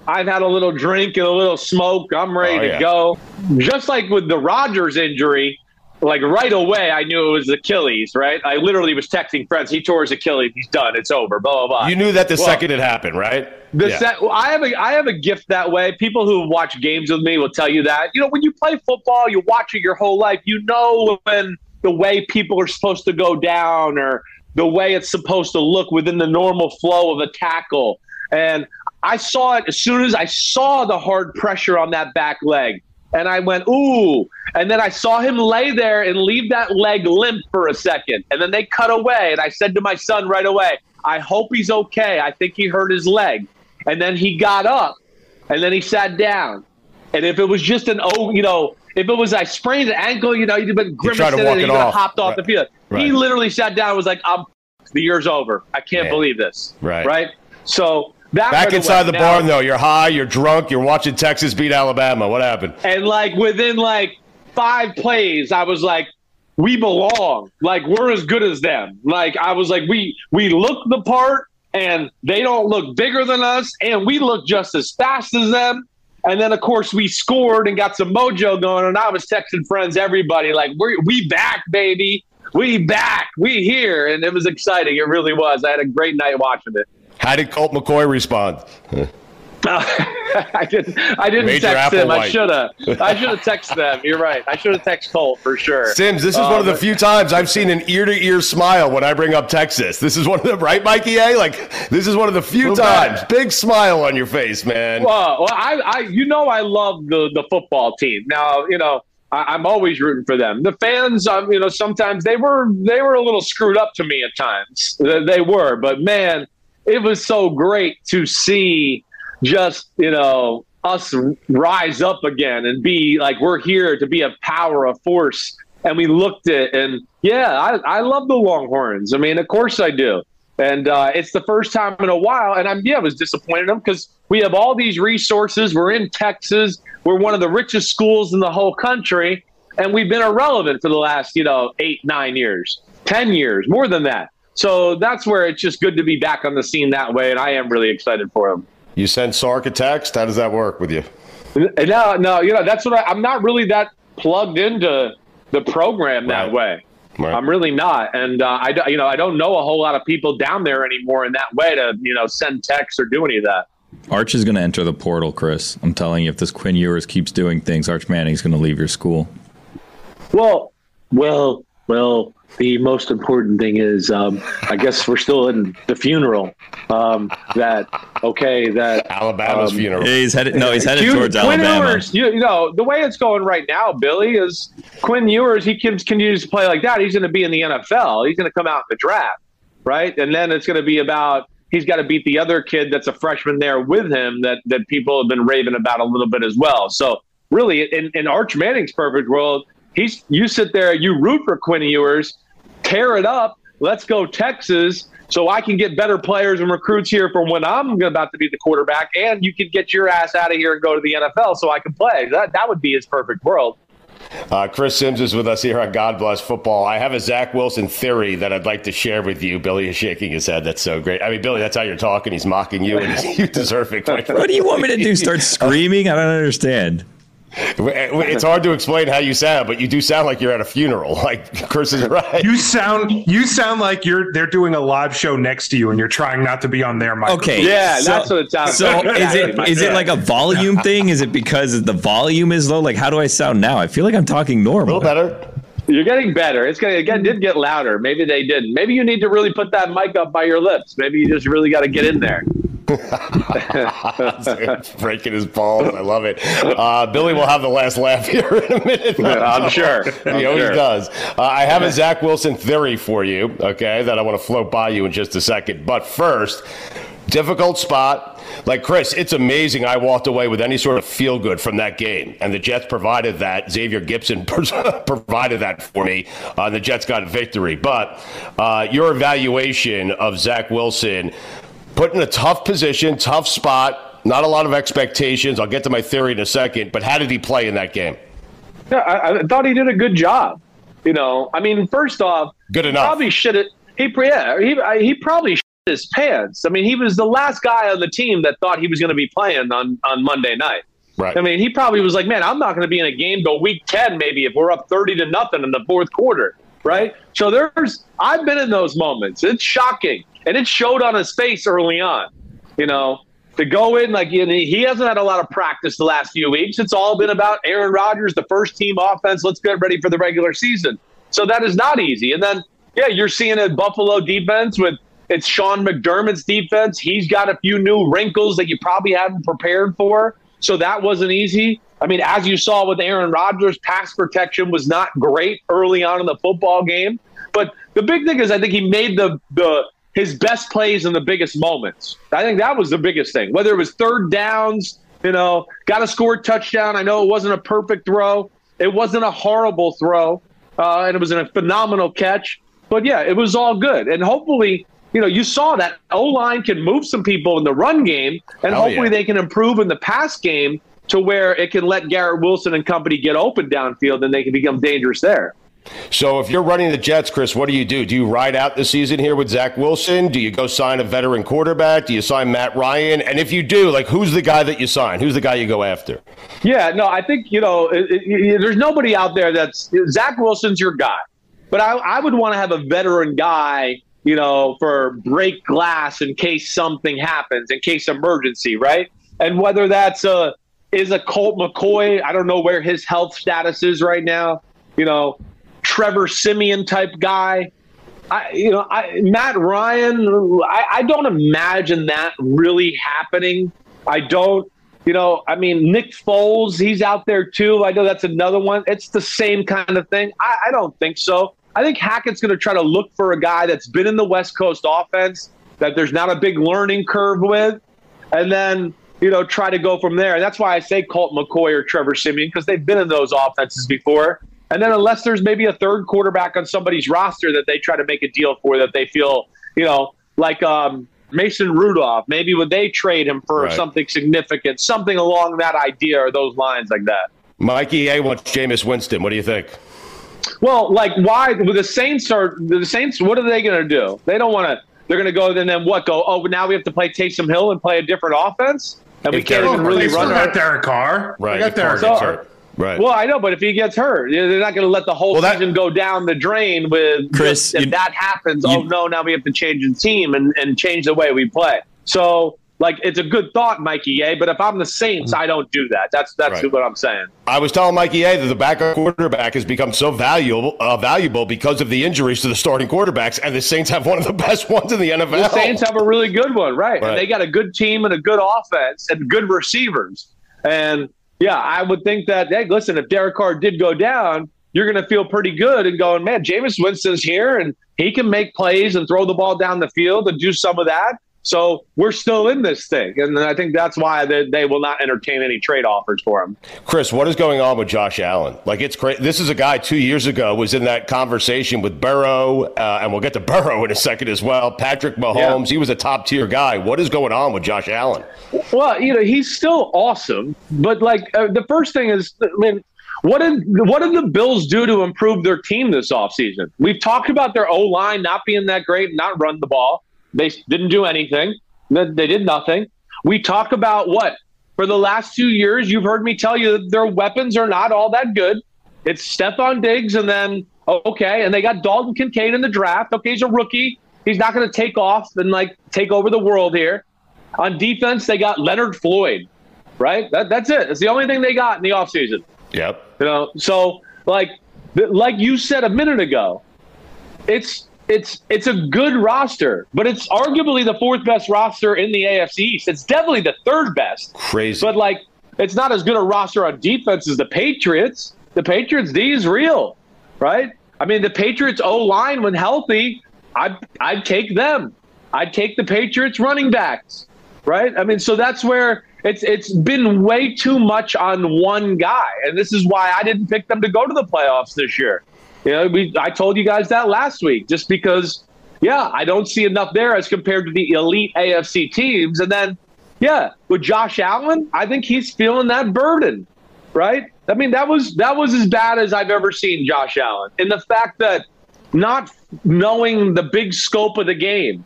I've had a little drink and a little smoke. I'm ready oh, yeah. to go. Just like with the Rodgers injury, like right away, I knew it was Achilles, right? I literally was texting friends. He tore his Achilles. He's done. It's over. Blah blah blah. You knew that the well, second it happened, right? The yeah. well, I have a I have a gift that way. People who watch games with me will tell you that. You know, when you play football, you watch it your whole life. You know when the way people are supposed to go down or the way it's supposed to look within the normal flow of a tackle. And I saw it as soon as I saw the hard pressure on that back leg and I went, ooh. And then I saw him lay there and leave that leg limp for a second. And then they cut away. And I said to my son right away, I hope he's okay. I think he hurt his leg. And then he got up and then he sat down. And if it was just an oh, you know, if it was I sprained an ankle, you know, you'd have been grimacing and you would have off. hopped off Right. the field. He literally sat down and was like, I'm the year's over. I can't Yeah. believe this. Right. Right. So that Back inside away. the barn, though, you're high, you're drunk, you're watching Texas beat Alabama. What happened? and like within like five plays, I was like, we belong. Like we're as good as them. Like I was like, we we look the part, and they don't look bigger than us, and we look just as fast as them. And then of course we scored and got some mojo going, and I was texting friends, everybody like, we we back, baby. We back, we here, and it was exciting. It really was. I had a great night watching it. How did Colt McCoy respond? I didn't. I didn't Major text him. I should have. I should have texted them. You're right. I should have texted Colt for sure. Simms, this is Uh, one of the but- few times I've seen an ear to ear smile when I bring up Texas. This is one of the right, Mikey A. Like this is one of the few times. man. Big smile on your face, man. Well, well, I, I, you know, I love the the football team. Now, you know, I, I'm always rooting for them. The fans, um, you know, sometimes they were they were a little screwed up to me at times. They they were, but man, it was so great to see just you know us rise up again and be like we're here to be a power, a force. And we looked at and yeah, I, I love the Longhorns. I mean, of course I do. And uh, it's the first time in a while. And I'm, yeah, I was disappointed in them because we have all these resources. We're in Texas. We're one of the richest schools in the whole country. And we've been irrelevant for the last, you know, eight, nine years, 10 years, more than that. So that's where it's just good to be back on the scene that way. And I am really excited for him. You send Sark a text. How does that work with you? No, no, you know, that's what I, I'm not really that plugged into the program that Right. way. Right. I'm really not, and uh, I, don't- you know, I don't know a whole lot of people down there anymore in that way to, you know, send texts or do any of that. Arch is going to enter the portal, Chris. I'm telling you, if this Quinn Ewers keeps doing things, Arch Manning's going to leave your school. Well, well, well. The most important thing is, um, I guess we're still in the funeral. Um, that okay, that Alabama's Um, funeral. He's headed. No, he's headed Quinn- towards Quinn Alabama. Ewers, you, you know, the way it's going right now, Billy, is Quinn Ewers, he can continues to play like that. He's going to be in the NFL. He's going to come out in the draft, right? And then it's going to be about he's got to beat the other kid that's a freshman there with him that, that people have been raving about a little bit as well. So, really, in, in Arch Manning's perfect world, he's you sit there, you root for Quinn Ewers, tear it up. Let's go Texas, so I can get better players and recruits here for when I'm about to be the quarterback, and you can get your ass out of here and go to the NFL, so I can play. That that would be his perfect world. Uh, Chris Simms is with us here on God Bless Football. I have a Zach Wilson theory that I'd like to share with you. Billy is shaking his head. That's so great. I mean, Billy, that's how you're talking. He's mocking you, and you deserve it. quite What do you want me to do? Start screaming? I don't understand. It's hard to explain how you sound, but you do sound like you're at a funeral. Like Chris is right. You sound you sound like you're they're doing a live show next to you and you're trying not to be on their mic. Okay. Yeah, so- that's what it sounds So like. is it is it like a volume thing? Is it because the volume is low? Like how do I sound now? I feel like I'm talking a normal. little better. You're getting better. It's gonna again did get louder. Maybe they didn't. Maybe you need to really put that mic up by your lips. Maybe you just really got to get in there. Breaking his balls. I love it. Uh, Billy will have the last laugh here in a minute. I'm sure. I'm he always sure. does. Uh, I have a Zach Wilson theory for you, okay, that I want to float by you in just a second. But first, difficult spot. Like Chris, it's amazing. I walked away with any sort of feel good from that game, and the Jets provided that. Xavier Gipson provided that for me. Uh, and the Jets got a victory. But uh, your evaluation of Zach Wilson put in a tough position, tough spot, not a lot of expectations. I'll get to my theory in a second. But how did he play in that game? Yeah, I, I thought he did a good job. You know, I mean, first off, Good enough. probably should have. He yeah, he I- he probably shit his pants. I mean, he was the last guy on the team that thought he was going to be playing on on Monday night. Right. I mean, he probably was like, "Man, I'm not going to be in a game till week ten, maybe if we're up thirty to nothing in the fourth quarter." Right. So there's, I've been in those moments. It's shocking, and it showed on his face early on. You know, to go in like you know, he hasn't had a lot of practice the last few weeks. It's all been about Aaron Rodgers, the first team offense. Let's get ready for the regular season. So that is not easy. And then, yeah, you're seeing a Buffalo defense with it's Sean McDermott's defense. He's got a few new wrinkles that you probably haven't prepared for. So that wasn't easy. I mean, as you saw with Aaron Rodgers, pass protection was not great early on in the football game. But the big thing is, I think he made the the his best plays in the biggest moments. I think that was the biggest thing. Whether it was third downs, you know, got a scored touchdown. I know it wasn't a perfect throw. It wasn't a horrible throw, uh, and it was a phenomenal catch. But yeah, it was all good. And hopefully, you know, you saw that O line can move some people in the run game, and Hell hopefully yeah. they can improve in the pass game to where it can let Garrett Wilson and company get open downfield, and they can become dangerous there. So if you're running the Jets, Chris, what do you do? Do you ride out the season here with Zach Wilson? Do you go sign a veteran quarterback? Do you sign Matt Ryan? And if you do, like, who's the guy that you sign? Who's the guy you go after? Yeah, no, I think you know, it, it, there's nobody out there that's Zach Wilson's your guy, but I, I would want to have a veteran guy, you know, for break glass in case something happens, in case emergency, right? And whether that's a is a Colt McCoy, I don't know where his health status is right now, you know, Trevor Siemian type guy. I, you know, I, Matt Ryan, I, I don't imagine that really happening. I don't, you know, I mean, Nick Foles, he's out there too. I know that's another one. It's the same kind of thing. I, I don't think so. I think Hackett's going to try to look for a guy that's been in the West Coast offense, that there's not a big learning curve with, and then, you know, try to go from there. And that's why I say Colt McCoy or Trevor Siemian, because they've been in those offenses before. And then unless there's maybe a third quarterback on somebody's roster that they try to make a deal for that they feel, you know, like um, Mason Rudolph, maybe would they trade him for Right. something significant, something along that idea or those lines like that. Mikey A wants Jameis Winston. What do you think? Well, like why with the Saints are the Saints? What are they going to do? They don't want to. They're going to go and then what? Go oh, now we have to play Taysom Hill and play a different offense, and we can't even really run. They our- got Derek Carr. Right. They got if Carr Derek Carr. Right. Well, I know, but if he gets hurt, they're not going to let the whole Well, that- season go down the drain with Chris, If you- that happens, you- oh no, now we have to change the team and, and change the way we play. So, like, it's a good thought, Mikey. Yeah, but if I'm the Saints, I don't do that. That's that's Right. what I'm saying. I was telling Mikey A that the backup quarterback has become so valuable, uh, valuable because of the injuries to the starting quarterbacks, and the Saints have one of the best ones in the NFL. The Saints have a really good one, right? Right. And they got a good team and a good offense and good receivers. And yeah, I would think that, hey, listen, if Derek Carr did go down, you're going to feel pretty good and going, man, Jameis Winston's here and he can make plays and throw the ball down the field and do some of that. So we're still in this thing. And I think that's why they, they will not entertain any trade offers for him. Chris, what is going on with Josh Allen? Like it's crazy. This is a guy two years ago was in that conversation with Burrow, uh, and we'll get to Burrow in a second as well. Patrick Mahomes, he was a top tier guy. What is going on with Josh Allen? Well, you know, he's still awesome, but like uh, the first thing is, I mean, what did what did the Bills do to improve their team this offseason? We've talked about their O line not being that great, not run the ball. They didn't do anything. They did nothing. We talk about what for the last two years. You've heard me tell you that their weapons are not all that good. It's Stefon Diggs, and then oh, okay, and they got Dalton Kincaid in the draft. Okay, he's a rookie. He's not going to take off and like take over the world here. On defense, they got Leonard Floyd, right? That, that's it. It's the only thing they got in the offseason. Yep. You know, so like like you said a minute ago, it's it's it's a good roster, but it's arguably the fourth best roster in the AFC East. It's definitely the third best, Crazy. but like it's not as good a roster on defense as the Patriots. The Patriots D is real, right? I mean, the Patriots O line when healthy, I'd I'd take them. I'd take the Patriots running backs, right? I mean, so that's where it's it's been way too much on one guy, and this is why I didn't pick them to go to the playoffs this year. You know, we I told you guys that last week, just because, yeah, I don't see enough there as compared to the elite AFC teams, and then, yeah, with Josh Allen, I think he's feeling that burden, right? I mean, that was that was as bad as I've ever seen Josh Allen, in the fact that not knowing the big scope of the game.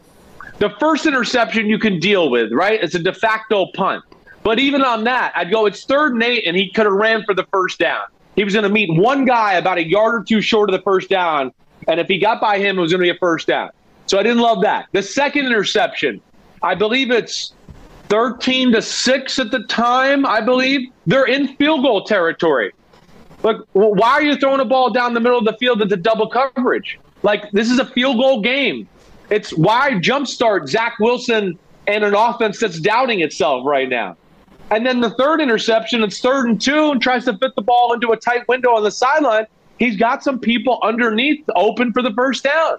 The first interception you can deal with, right? It's a de facto punt. But even on that, I'd go, it's third and eight, and he could have ran for the first down. He was going to meet one guy about a yard or two short of the first down. And if he got by him, it was going to be a first down. So I didn't love that. The second interception, I believe it's 13 to 6 at the time, I believe. They're in field goal territory. Look, why are you throwing a ball down the middle of the field into double coverage? Like, this is a field goal game. It's why jumpstart Zach Wilson and an offense that's doubting itself right now. And then the third interception, it's third and two, and tries to fit the ball into a tight window on the sideline. He's got some people underneath open for the first down.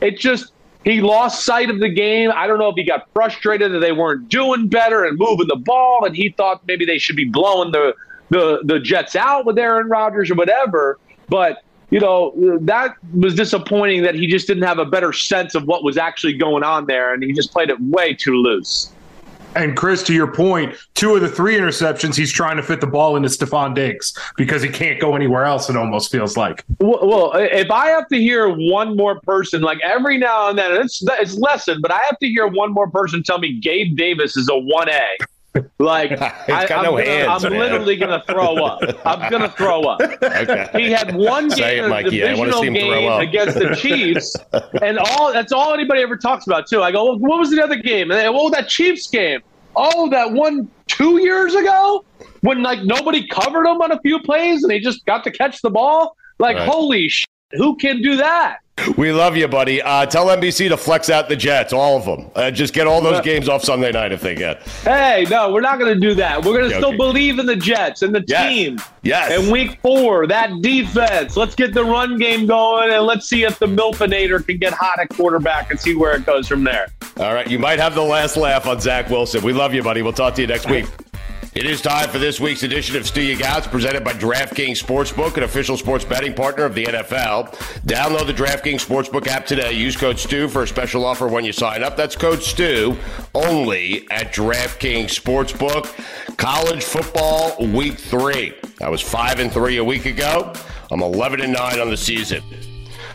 It just, he lost sight of the game. I don't know if he got frustrated that they weren't doing better and moving the ball, and he thought maybe they should be blowing the the the Jets out with Aaron Rodgers or whatever. But you know that was disappointing that he just didn't have a better sense of what was actually going on there, and he just played it way too loose. And Chris, to your point, two of the three interceptions, he's trying to fit the ball into Stefon Diggs because he can't go anywhere else. It almost feels like. Well, well, if I have to hear one more person, like every now and then, it's it's lesson, but I have to hear one more person tell me Gabe Davis is a one A. Like I, am no literally gonna throw up. I'm gonna throw up. Okay. He had one game, it, divisional game against the Chiefs, and all that's all anybody ever talks about too. I go, well, what was the other game? And they, oh, that Chiefs game. Oh, that one two years ago when like nobody covered him on a few plays and he just got to catch the ball. Like, right. holy shit, who can do that? We love you, buddy. Uh, tell NBC to flex out the Jets, all of them. Uh, just get all those games off Sunday night if they get. Hey, no, we're not going to do that. We're going to still believe in the Jets and the yes. team. Yes. And week four, that defense. Let's get the run game going and let's see if the Milfinator can get hot at quarterback and see where it goes from there. All right. You might have the last laugh on Zach Wilson. We love you, buddy. We'll talk to you next week. It is time for this week's edition of Stu Ya Gotz, presented by DraftKings Sportsbook, an official sports betting partner of the NFL. Download the DraftKings Sportsbook app today. Use code STU for a special offer when you sign up. That's code STU only at DraftKings Sportsbook. College football week three. I was five and three a week ago. I'm 11 and nine on the season.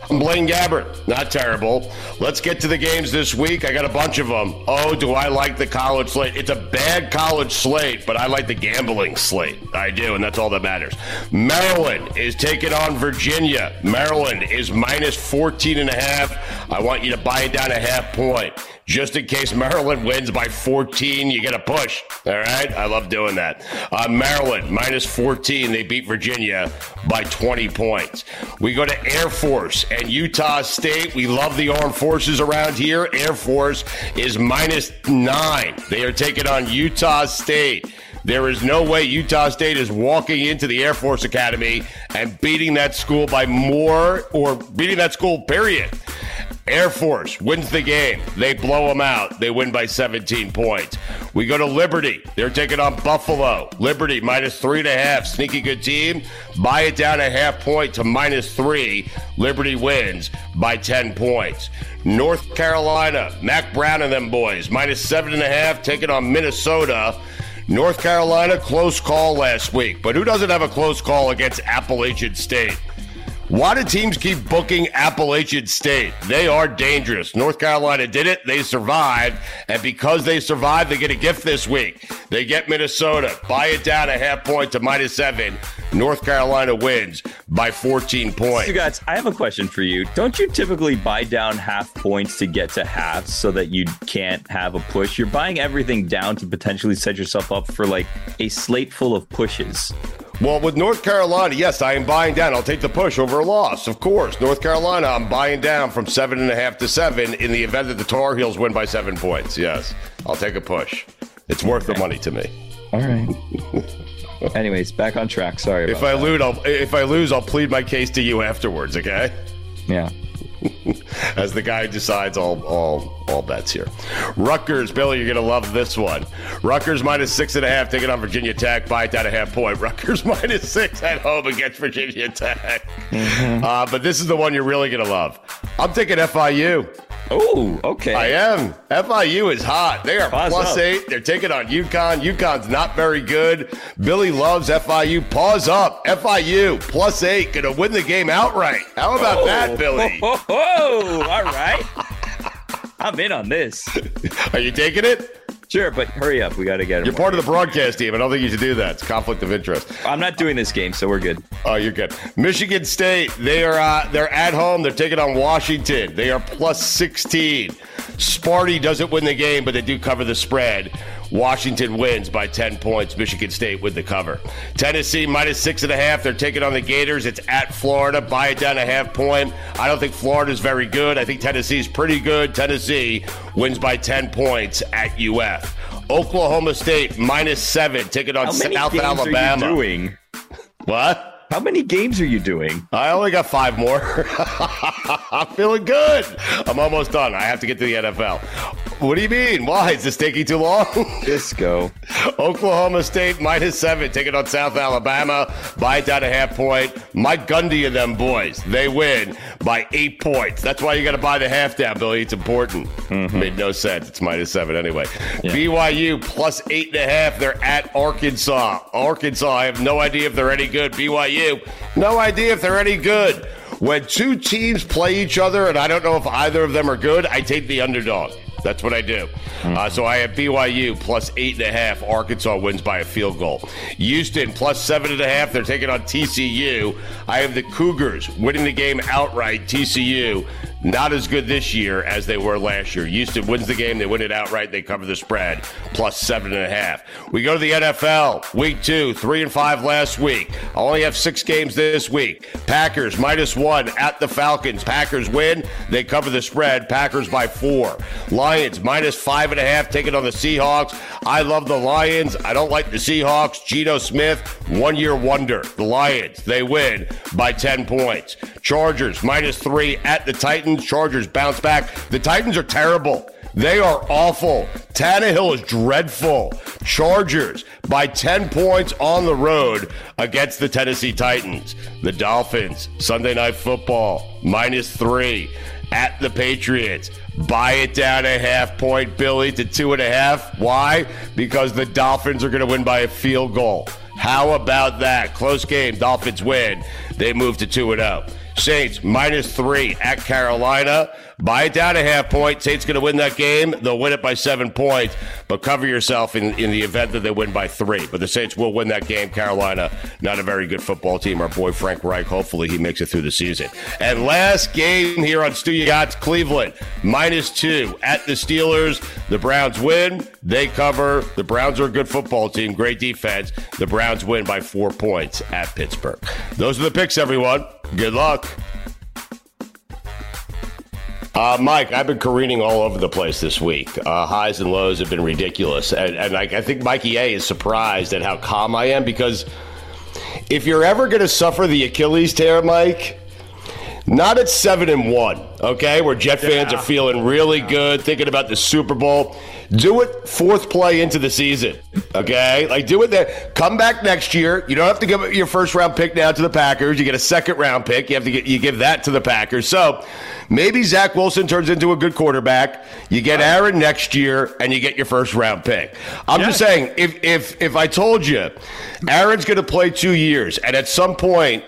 I'm Blaine Gabbert. Not terrible. Let's get to the games this week. I got a bunch of them. Oh, do I like the college slate? It's a bad college slate, but I like the gambling slate. I do, and that's all that matters. Maryland is taking on Virginia. Maryland is minus 14 and a half. I want you to buy it down a half point just in case Maryland wins by 14, you get a push. All right. I love doing that. Uh, Maryland minus 14. They beat Virginia by 20 points. We go to Air Force and Utah State. We love the armed forces around here. Air Force is minus nine. They are taking on Utah State. There is no way Utah State is walking into the Air Force Academy and beating that school by more or beating that school, period. Air Force wins the game. They blow them out. They win by 17 points. We go to Liberty. They're taking on Buffalo. Liberty minus three and a half. Sneaky good team. Buy it down a half point to minus three. Liberty wins by 10 points. North Carolina, Mack Brown and them boys, minus seven and a half, taking on Minnesota. North Carolina, close call last week. But who doesn't have a close call against Appalachian State? Why do teams keep booking Appalachian State? They are dangerous. North Carolina did it. They survived. And because they survived, they get a gift this week. They get Minnesota. Buy it down a half point to minus seven. North Carolina wins by 14 points. Guys, I have a question for you. Don't you typically buy down half points to get to halves so that you can't have a push? You're buying everything down to potentially set yourself up for like a slate full of pushes. Well, with North Carolina, yes, I am buying down. I'll take the push over a loss, of course. North Carolina, I'm buying down from seven and a half to seven in the event that the Tar Heels win by seven points. Yes, I'll take a push. It's worth the money to me. All right. Anyways, back on track. Sorry. if I that. lose, I'll if I lose, I'll plead my case to you afterwards. Okay. Yeah. as the guy decides all all all bets here. Rutgers, Billy, you're gonna love this one. Rutgers minus six and a half, taking on Virginia Tech, buy it down a half point. Rutgers minus six at home against Virginia Tech. Mm-hmm. Uh, but this is the one you're really gonna love. I'm taking FIU. Oh, okay. I am. FIU is hot. They are Pause plus eight. They're taking on UConn. UConn's not very good. Billy loves FIU. Pause up. FIU plus eight. Going to win the game outright. How about oh, that, Billy? Oh, all right. I'm in on this. Are you taking it? Sure, but hurry up. We got to get it. You're part of the broadcast team. I don't think you should do that. It's conflict of interest. I'm not doing this game, so we're good. Oh, you're good. Michigan State. They are uh, they're at home. They're taking on Washington. They are plus 16. Sparty doesn't win the game, but they do cover the spread. Washington wins by 10 points. Michigan State with the cover. Tennessee minus six and a half. They're taking on the Gators. It's at Florida. Buy it down a half point. I don't think Florida's very good. I think Tennessee's pretty good. Tennessee wins by 10 points at UF. Oklahoma State minus seven. Taking on South Alabama. doing? What? How many games are you doing? I only got five more. I'm feeling good. I'm almost done. I have to get to the NFL. What do you mean? Why? Is this taking too long? Disco. Oklahoma State minus seven, taking on South Alabama. By down a half point. Mike Gundy and them boys, they win by eight points. That's why you got to buy the half down, Billy. It's important. Mm-hmm. Made no sense. It's minus seven anyway. Yeah. BYU plus eight and a half. They're at Arkansas. Arkansas, I have no idea if they're any good. BYU, no idea if they're any good. When two teams play each other, and I don't know if either of them are good, I take the underdog. That's what I do. Mm-hmm. Uh, so I have BYU plus eight and a half. Arkansas wins by a field goal. Houston plus seven and a half. They're taking on TCU. I have the Cougars winning the game outright. TCU not as good this year as they were last year. Houston wins the game. They win it outright. They cover the spread plus seven and a half. We go to the NFL. Week two, three and five last week. I only have six games this week. Packers minus one at the Falcons. Packers win. They cover the spread. Packers by four. Lions minus five and a half taking on the Seahawks. I love the Lions. I don't like the Seahawks. Geno Smith, one year wonder. The Lions, they win by 10 points. Chargers minus three at the Titans. Chargers bounce back. The Titans are terrible. They are awful. Tannehill is dreadful. Chargers by 10 points on the road against the Tennessee Titans. The Dolphins, Sunday Night Football, minus three at the Patriots. Buy it down a half point, Billy, to two and a half. Why? Because the Dolphins are going to win by a field goal. How about that? Close game. Dolphins win. They move to 2 0. Saints minus three at Carolina. Buy it down a half point. Saints going to win that game. They'll win it by seven points, but cover yourself in, in the event that they win by three. But the Saints will win that game. Carolina, not a very good football team. Our boy Frank Reich, hopefully he makes it through the season. And last game here on Stu Ya Gotz, Cleveland, minus two at the Steelers. The Browns win. They cover. The Browns are a good football team, great defense. The Browns win by four points at Pittsburgh. Those are the picks, everyone. Good luck. Uh, Mike, I've been careening all over the place this week. Uh, highs and lows have been ridiculous. And, and I, I think Mikey A is surprised at how calm I am because if you're ever going to suffer the Achilles tear, Mike, not at seven and one, okay, where Jet fans yeah. are feeling really good, thinking about the Super Bowl. Do it fourth play into the season, okay? Like do it there. Come back next year. You don't have to give your first round pick now to the Packers. You get a second round pick. You have to get you give that to the Packers. So maybe Zach Wilson turns into a good quarterback. You get Aaron next year, and you get your first round pick. I'm just saying, if if if I told you Aaron's going to play two years, and at some point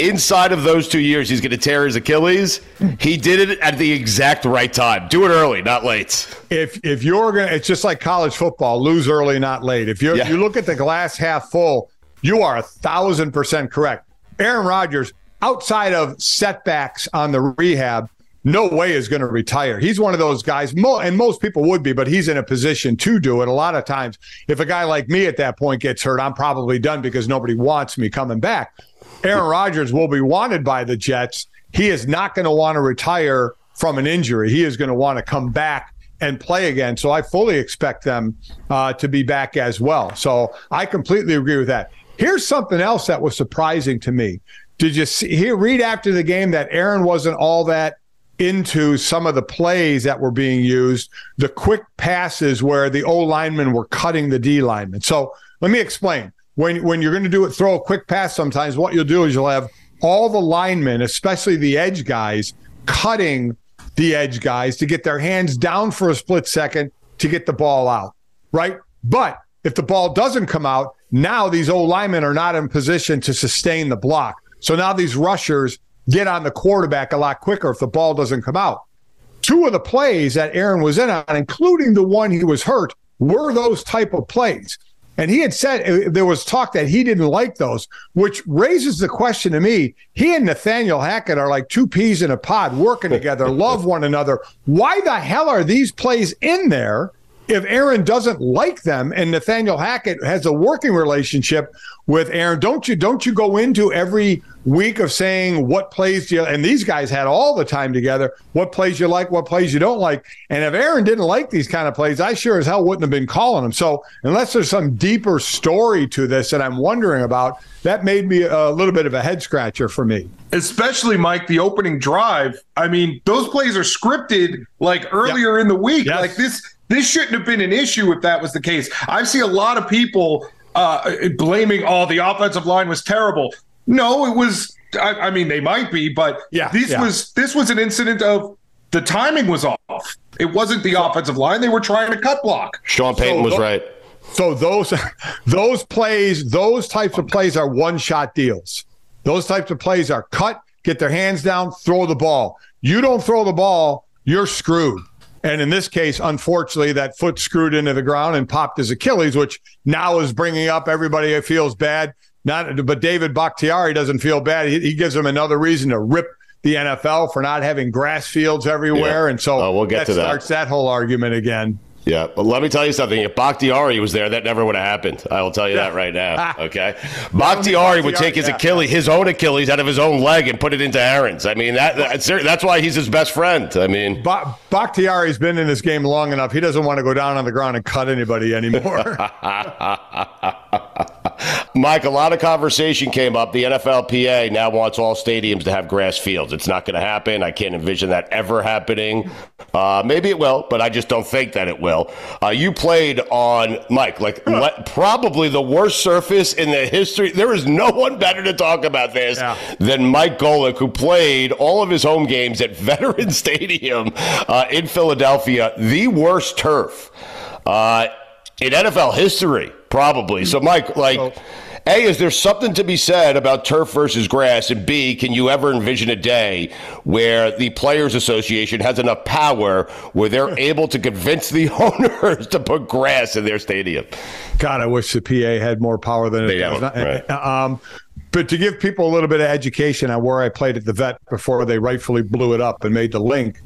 inside of those two years, he's going to tear his Achilles. He did it at the exact right time. Do it early, not late. If if you're gonna, it's just like college football: lose early, not late. If you yeah. you look at the glass half full, you are a thousand percent correct. Aaron Rodgers, outside of setbacks on the rehab, no way is going to retire. He's one of those guys, and most people would be, but he's in a position to do it. A lot of times, if a guy like me at that point gets hurt, I'm probably done because nobody wants me coming back. Aaron Rodgers will be wanted by the Jets. He is not going to want to retire from an injury. He is going to want to come back and play again. So I fully expect them uh, to be back as well. So I completely agree with that. Here's something else that was surprising to me. Did you see, hear, read after the game that Aaron wasn't all that into some of the plays that were being used, the quick passes where the O linemen were cutting the D linemen. So let me explain when when you're going to do it, throw a quick pass. Sometimes what you'll do is you'll have all the linemen, especially the edge guys, cutting the edge guys to get their hands down for a split second to get the ball out, right? But if the ball doesn't come out, now these old linemen are not in position to sustain the block. So now these rushers get on the quarterback a lot quicker if the ball doesn't come out. Two of the plays that Aaron was in on, including the one he was hurt, were those type of plays. And he had said uh, there was talk that he didn't like those, which raises the question to me. He and Nathaniel Hackett are like two peas in a pod working together, love one another. Why the hell are these plays in there if Aaron doesn't like them and Nathaniel Hackett has a working relationship with Aaron, don't you don't you go into every week of saying what plays do you and these guys had all the time together, what plays you like, what plays you don't like. And if Aaron didn't like these kind of plays, I sure as hell wouldn't have been calling them. So unless there's some deeper story to this that I'm wondering about, that made me a little bit of a head scratcher for me. Especially Mike, the opening drive. I mean, those plays are scripted like earlier yep. in the week. Yes. Like this this shouldn't have been an issue if that was the case. I see a lot of people uh, blaming, oh, the offensive line was terrible. No, it was. I, I mean, they might be, but yeah, this yeah. was this was an incident of the timing was off. It wasn't the offensive line; they were trying to cut block. Sean Payton so, was right. So those those plays, those types of plays are one shot deals. Those types of plays are cut, get their hands down, throw the ball. You don't throw the ball, you're screwed. And in this case, unfortunately, that foot screwed into the ground and popped his Achilles, which now is bringing up everybody who feels bad. Not, but David Bakhtiari doesn't feel bad. He, he gives him another reason to rip the NFL for not having grass fields everywhere, yeah. and so uh, we'll get that to that. starts that whole argument again. Yeah, but let me tell you something. If Bakhtiari was there, that never would have happened. I will tell you that right now. Okay, Bakhtiari would take his Achilles, his own Achilles, out of his own leg and put it into Aaron's. I mean, that that's, that's why he's his best friend. I mean, ba- Bakhtiari's been in this game long enough. He doesn't want to go down on the ground and cut anybody anymore. Mike, a lot of conversation came up. The NFLPA now wants all stadiums to have grass fields. It's not going to happen. I can't envision that ever happening. Uh, maybe it will, but I just don't think that it will. Uh, you played on Mike, like le- probably the worst surface in the history. There is no one better to talk about this yeah. than Mike Golic, who played all of his home games at Veteran Stadium uh, in Philadelphia, the worst turf uh, in NFL history, probably. So, Mike, like. So- a, is there something to be said about turf versus grass? And B, can you ever envision a day where the Players Association has enough power where they're able to convince the owners to put grass in their stadium? God, I wish the PA had more power than they it does. Right. Um, but to give people a little bit of education on where I played at the vet before they rightfully blew it up and made the Linc,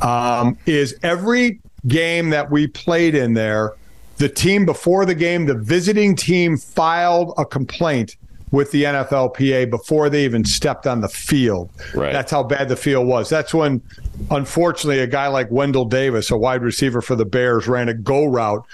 um, is every game that we played in there – the team before the game, the visiting team filed a complaint with the NFLPA before they even stepped on the field. Right. That's how bad the field was. That's when, unfortunately, a guy like Wendell Davis, a wide receiver for the Bears, ran a go route,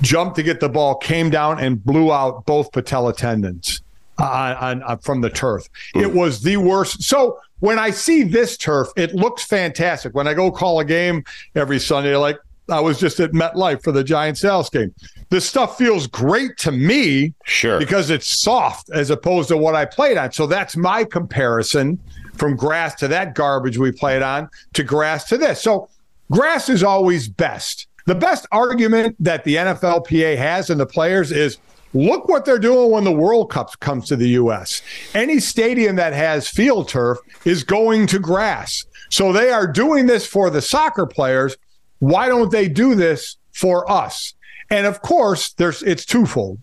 jumped to get the ball, came down and blew out both patella tendons uh, on, on, from the turf. Mm. It was the worst. So when I see this turf, it looks fantastic. When I go call a game every Sunday, like I was just at MetLife for the Giants Dallas game. This stuff feels great to me, sure, because it's soft as opposed to what I played on. So that's my comparison from grass to that garbage we played on to grass to this. So grass is always best. The best argument that the NFLPA has and the players is look what they're doing when the World Cup comes to the U.S. Any stadium that has field turf is going to grass. So they are doing this for the soccer players why don't they do this for us? And of course, there's it's twofold.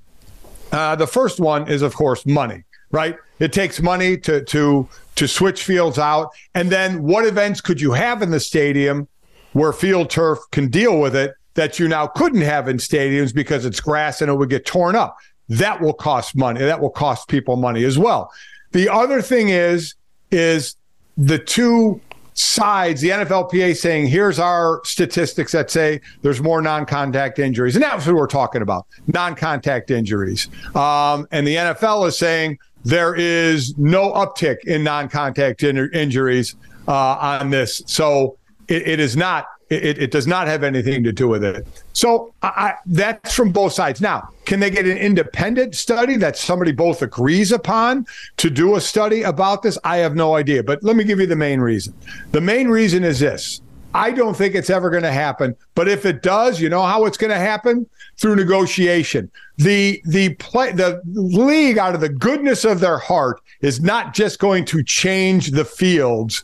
Uh, the first one is, of course, money. Right? It takes money to to to switch fields out, and then what events could you have in the stadium where field turf can deal with it that you now couldn't have in stadiums because it's grass and it would get torn up? That will cost money. That will cost people money as well. The other thing is is the two sides, the NFLPA saying, here's our statistics that say there's more non contact injuries. And that's what we're talking about non contact injuries. Um, and the NFL is saying there is no uptick in non contact in- injuries uh, on this. So it, it is not it, it, does not have anything to do with it. So I, that's from both sides. Now, can they get an independent study that somebody both agrees upon to do a study about this? I have no idea. But let me give you the main reason. The main reason is this. I don't think it's ever going to happen. But if it does, you know how it's going to happen through negotiation. The the play the league out of the goodness of their heart is not just going to change the fields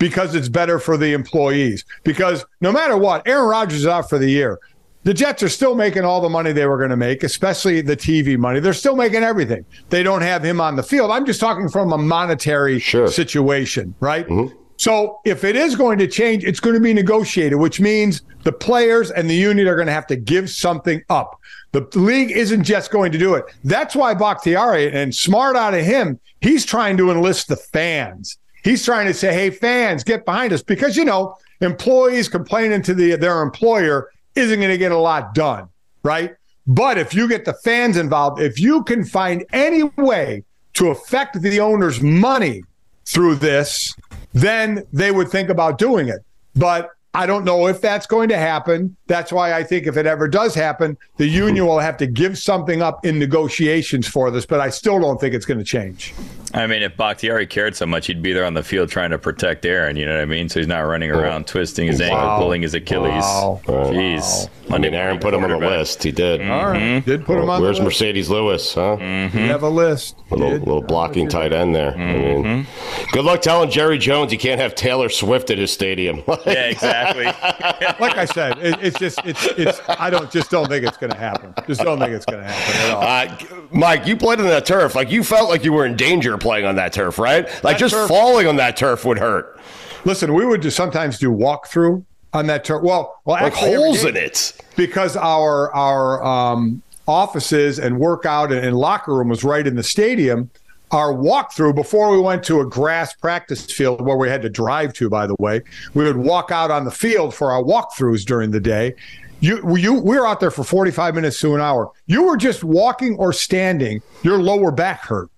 because it's better for the employees. Because no matter what, Aaron Rodgers is out for the year. The Jets are still making all the money they were going to make, especially the TV money. They're still making everything. They don't have him on the field. I'm just talking from a monetary sure. situation, right? Mm-hmm. So if it is going to change, it's going to be negotiated, which means the players and the union are going to have to give something up. The league isn't just going to do it. That's why Bakhtiari and smart out of him, he's trying to enlist the fans. He's trying to say, "Hey, fans, get behind us," because you know employees complaining to the, their employer isn't going to get a lot done, right? But if you get the fans involved, if you can find any way to affect the owner's money through this, then they would think about doing it. But I don't know if that's going to happen. That's why I think if it ever does happen, the union will have to give something up in negotiations for this, but I still don't think it's going to change. I mean, if Bakhtiari cared so much, he'd be there on the field trying to protect Aaron. You know what I mean? So he's not running around twisting his wow. ankle, pulling his Achilles. Wow. Jeez. Wow. I mean, Aaron put him on the list. He did. Mm-hmm. All right. Did put him on Where's Marcedes Lewis, huh? Mm-hmm. We have a list. Little, little blocking tight end there. Mm-hmm. I mean, good luck telling Jerry Jones he can't have Taylor Swift at his stadium. yeah, exactly. like I said, it, it's just, it's, it's, I don't, just don't think it's going to happen. Just don't think it's going to happen at all. Uh, Mike, you played on that turf. Like, you felt like you were in danger playing on that turf, right? Like, that just turf, falling on that turf would hurt. Listen, we would just sometimes do walkthrough on that turf. Well, well, like actually, holes in it because our our um, offices and workout and, and locker room was right in the stadium. Our walkthrough before we went to a grass practice field where we had to drive to, by the way, we would walk out on the field for our walkthroughs during the day. You, you, we were out there for 45 minutes to an hour. You were just walking or standing, your lower back hurt.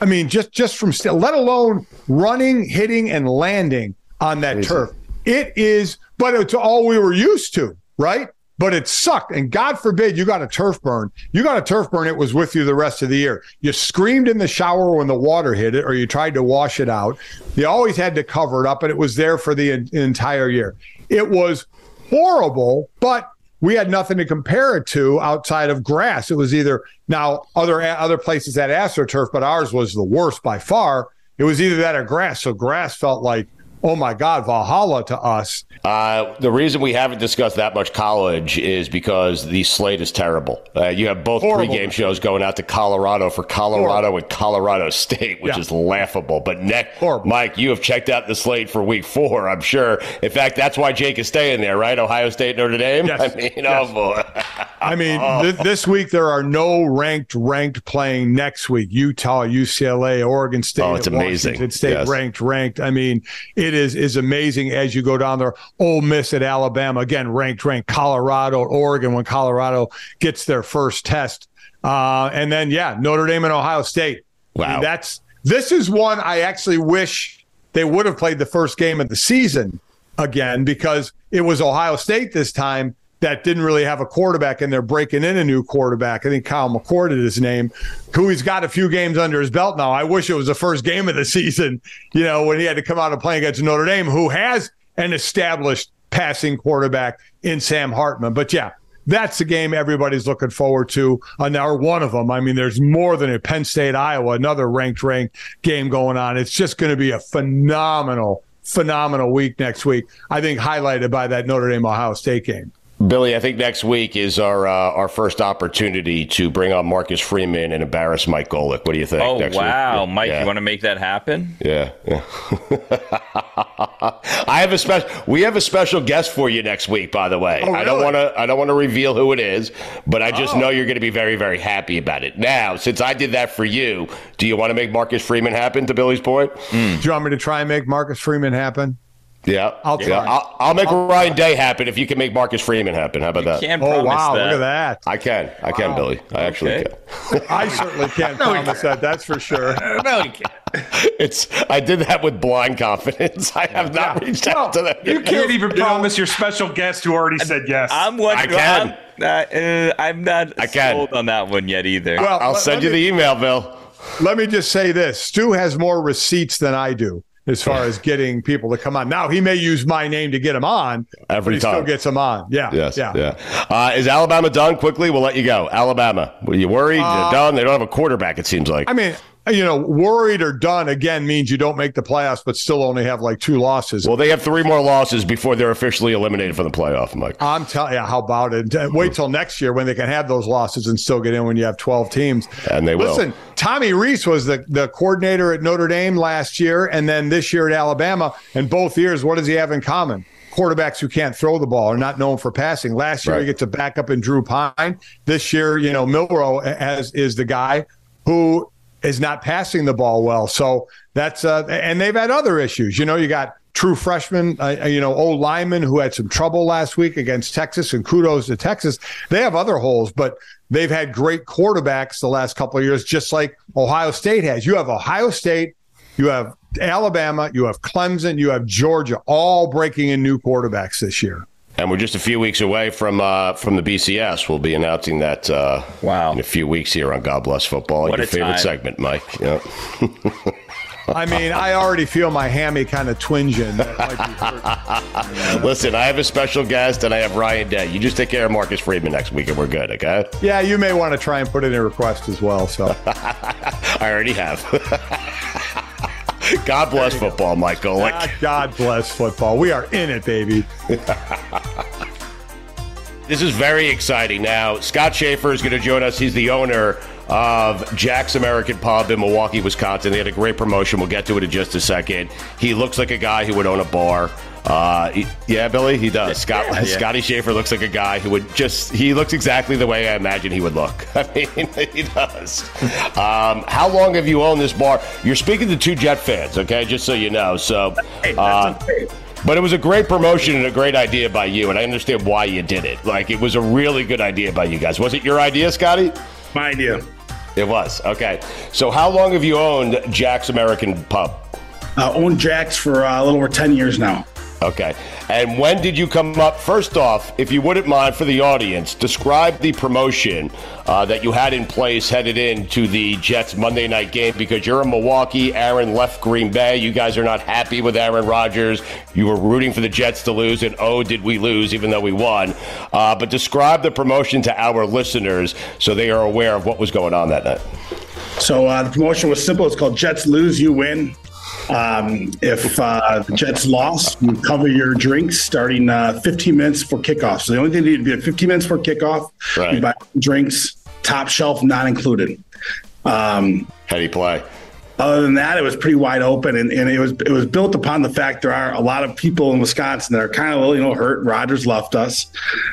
I mean, just just from st- let alone running, hitting, and landing on that Crazy. turf. It is, but it's all we were used to, right? But it sucked. And God forbid you got a turf burn. You got a turf burn, it was with you the rest of the year. You screamed in the shower when the water hit it, or you tried to wash it out. You always had to cover it up, and it was there for the entire year. It was horrible, but we had nothing to compare it to outside of grass. It was either now other other places had astroturf, but ours was the worst by far. It was either that or grass. So grass felt like oh my God, Valhalla to us. Uh, the reason we haven't discussed that much college is because the slate is terrible. Uh, you have both Horrible. pregame shows going out to Colorado for Colorado Horrible. and Colorado State, which yeah. is laughable. But next, Mike, you have checked out the slate for week four, I'm sure. In fact, that's why Jake is staying there, right? Ohio State, Notre Dame? Yes. I mean, oh, yes. oh boy. I mean, oh. th- this week there are no ranked ranked playing next week. Utah, UCLA, Oregon State, oh, it's amazing. Washington State yes. ranked ranked. I mean, it is is amazing as you go down there. Ole Miss at Alabama again ranked ranked. Colorado, Oregon when Colorado gets their first test, uh, and then yeah, Notre Dame and Ohio State. Wow, I mean, that's this is one I actually wish they would have played the first game of the season again because it was Ohio State this time that didn't really have a quarterback and they're breaking in a new quarterback. I think Kyle McCord is his name, who he's got a few games under his belt now. I wish it was the first game of the season, you know, when he had to come out and play against Notre Dame, who has an established passing quarterback in Sam Hartman. But yeah, that's the game everybody's looking forward to. Uh, now, one of them. I mean, there's more than a Penn State, Iowa, another ranked ranked game going on. It's just going to be a phenomenal, phenomenal week next week. I think highlighted by that Notre Dame Ohio State game. Billy, I think next week is our uh, our first opportunity to bring on Marcus Freeman and embarrass Mike Golic. What do you think? Oh wow, yeah. Mike, yeah. you want to make that happen? Yeah, yeah. I have a special. We have a special guest for you next week. By the way, oh, really? I don't want to. I don't want to reveal who it is, but I just oh. know you're going to be very, very happy about it. Now, since I did that for you, do you want to make Marcus Freeman happen? To Billy's point, mm. do you want me to try and make Marcus Freeman happen? Yeah, I'll try. Yeah, I'll, I'll make I'll, Ryan Day happen if you can make Marcus Freeman happen. How about that? Can oh wow, that. look at that! I can, I can, wow. Billy. I actually okay. can. I certainly can't no, promise that. That's for sure. no, you can't. It's. I did that with blind confidence. I have not yeah. reached out to them. You can't even you promise know, your special guest who already said yes. I'm one. I can. I'm, uh, I'm not I can. sold on that one yet either. Well, I'll let, send let you me, the email, Bill. Let me just say this: Stu has more receipts than I do as far as getting people to come on. Now he may use my name to get him on every time. Still gets him on. Yeah. Yes. Yeah. Yeah. Uh, is Alabama done quickly? We'll let you go. Alabama. Were you worried? Uh, done. They don't have a quarterback. It seems like. I mean, you know, worried or done again means you don't make the playoffs, but still only have like two losses. Well, they have three more losses before they're officially eliminated from the playoff, Mike. I'm telling you, how about it? Uh, wait till next year when they can have those losses and still get in when you have 12 teams. And they Listen, will. Tommy Rees was the, the coordinator at Notre Dame last year and then this year at Alabama. And both years, what does he have in common? Quarterbacks who can't throw the ball are not known for passing. Last year, right. he gets a backup in Drew Pyne. This year, you know, Milroe has, is the guy who is not passing the ball well. So that's, uh, and they've had other issues. You know, you got true freshman, uh, uh, you know, old lineman who had some trouble last week against Texas, and kudos to Texas. They have other holes, but they've had great quarterbacks the last couple of years, just like Ohio State has. You have Ohio State, you have Alabama, you have Clemson, you have Georgia, all breaking in new quarterbacks this year. And we're just a few weeks away from uh, from the BCS. We'll be announcing that uh, wow in a few weeks here on God Bless Football. What Your favorite time. segment, Mike. Yep. I mean, I already feel my hammy kind of twinging. Listen, I have a special guest and I have Ryan Day. You just take care of Marcus Freeman next week and we're good, okay? Yeah, you may want to try and put in a request as well. So I already have. God bless football, Michael. Ah, God bless football. We are in it, baby. this is very exciting. Now, Scott Schaefer is going to join us. He's the owner of Jack's American Pub in Milwaukee, Wisconsin. They had a great promotion. We'll get to it in just a second. He looks like a guy who would own a bar. Uh, he, yeah, Billy, he does. Scott, yeah, yeah. Scotty Schaefer looks like a guy who would just, he looks exactly the way I imagine he would look. I mean, he does. Um, how long have you owned this bar? You're speaking to two Jet fans, okay, just so you know. So, uh, but it was a great promotion and a great idea by you, and I understand why you did it. Like, it was a really good idea by you guys. Was it your idea, Scotty? My idea. It was. Okay. So, how long have you owned Jack's American Pub? Uh, owned Jack's for uh, a little over 10 years now. Okay. And when did you come up? First off, if you wouldn't mind for the audience, describe the promotion uh, that you had in place headed into the Jets Monday night game because you're in Milwaukee. Aaron left Green Bay. You guys are not happy with Aaron Rodgers. You were rooting for the Jets to lose, and oh, did we lose, even though we won. Uh, but describe the promotion to our listeners so they are aware of what was going on that night. So uh, the promotion was simple. It's called Jets Lose, You Win. Um, if uh, the Jets lost, you cover your drinks starting uh, 15 minutes for kickoff. So the only thing you need to be 15 minutes for kickoff. Right. You buy drinks, top shelf, not included. Um, How do you play? Other than that, it was pretty wide open, and, and it was it was built upon the fact there are a lot of people in Wisconsin that are kind of you know hurt. Rodgers left us,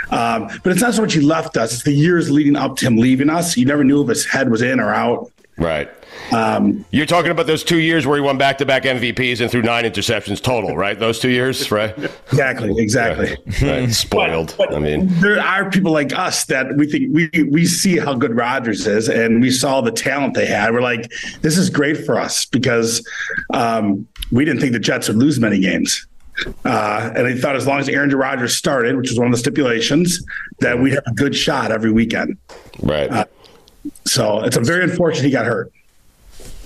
um, but it's not so much he left us; it's the years leading up to him leaving us. You never knew if his head was in or out. Right. Um, You're talking about those two years where he won back to back MVPs and threw nine interceptions total, right? Those two years, right? Exactly, exactly. Right. Right. Spoiled. But, but I mean, there are people like us that we think we we see how good Rodgers is, and we saw the talent they had. We're like, this is great for us because um, we didn't think the Jets would lose many games. Uh, and they thought as long as Aaron Rodgers started, which was one of the stipulations, that we'd have a good shot every weekend. Right. Uh, so it's a very unfortunate he got hurt.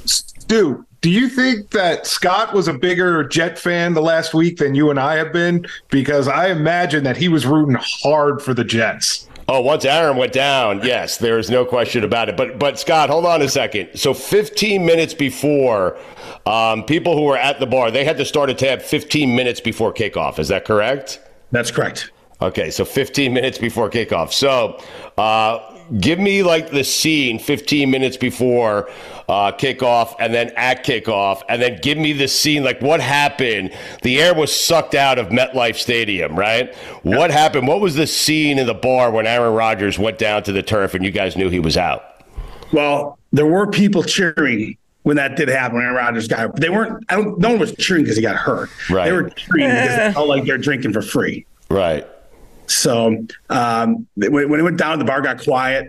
Stu, do you think that Scott was a bigger Jet fan the last week than you and I have been? Because I imagine that he was rooting hard for the Jets. Oh, once Aaron went down, yes, there is no question about it. But but Scott, hold on a second. So 15 minutes before, um, people who were at the bar, they had to start a tab 15 minutes before kickoff. Is that correct? That's correct. Okay, so 15 minutes before kickoff. So, uh, give me like the scene 15 minutes before uh, kickoff and then at kickoff, and then give me the scene like what happened. The air was sucked out of MetLife Stadium, right? What happened? What was the scene in the bar when Aaron Rodgers went down to the turf and you guys knew he was out? Well, there were people cheering when that did happen. Aaron Rodgers got, they weren't. I don't. No one was cheering because he got hurt. Right. They were cheering because they felt like they're drinking for free. Right. So um, when, when it went down, the bar got quiet.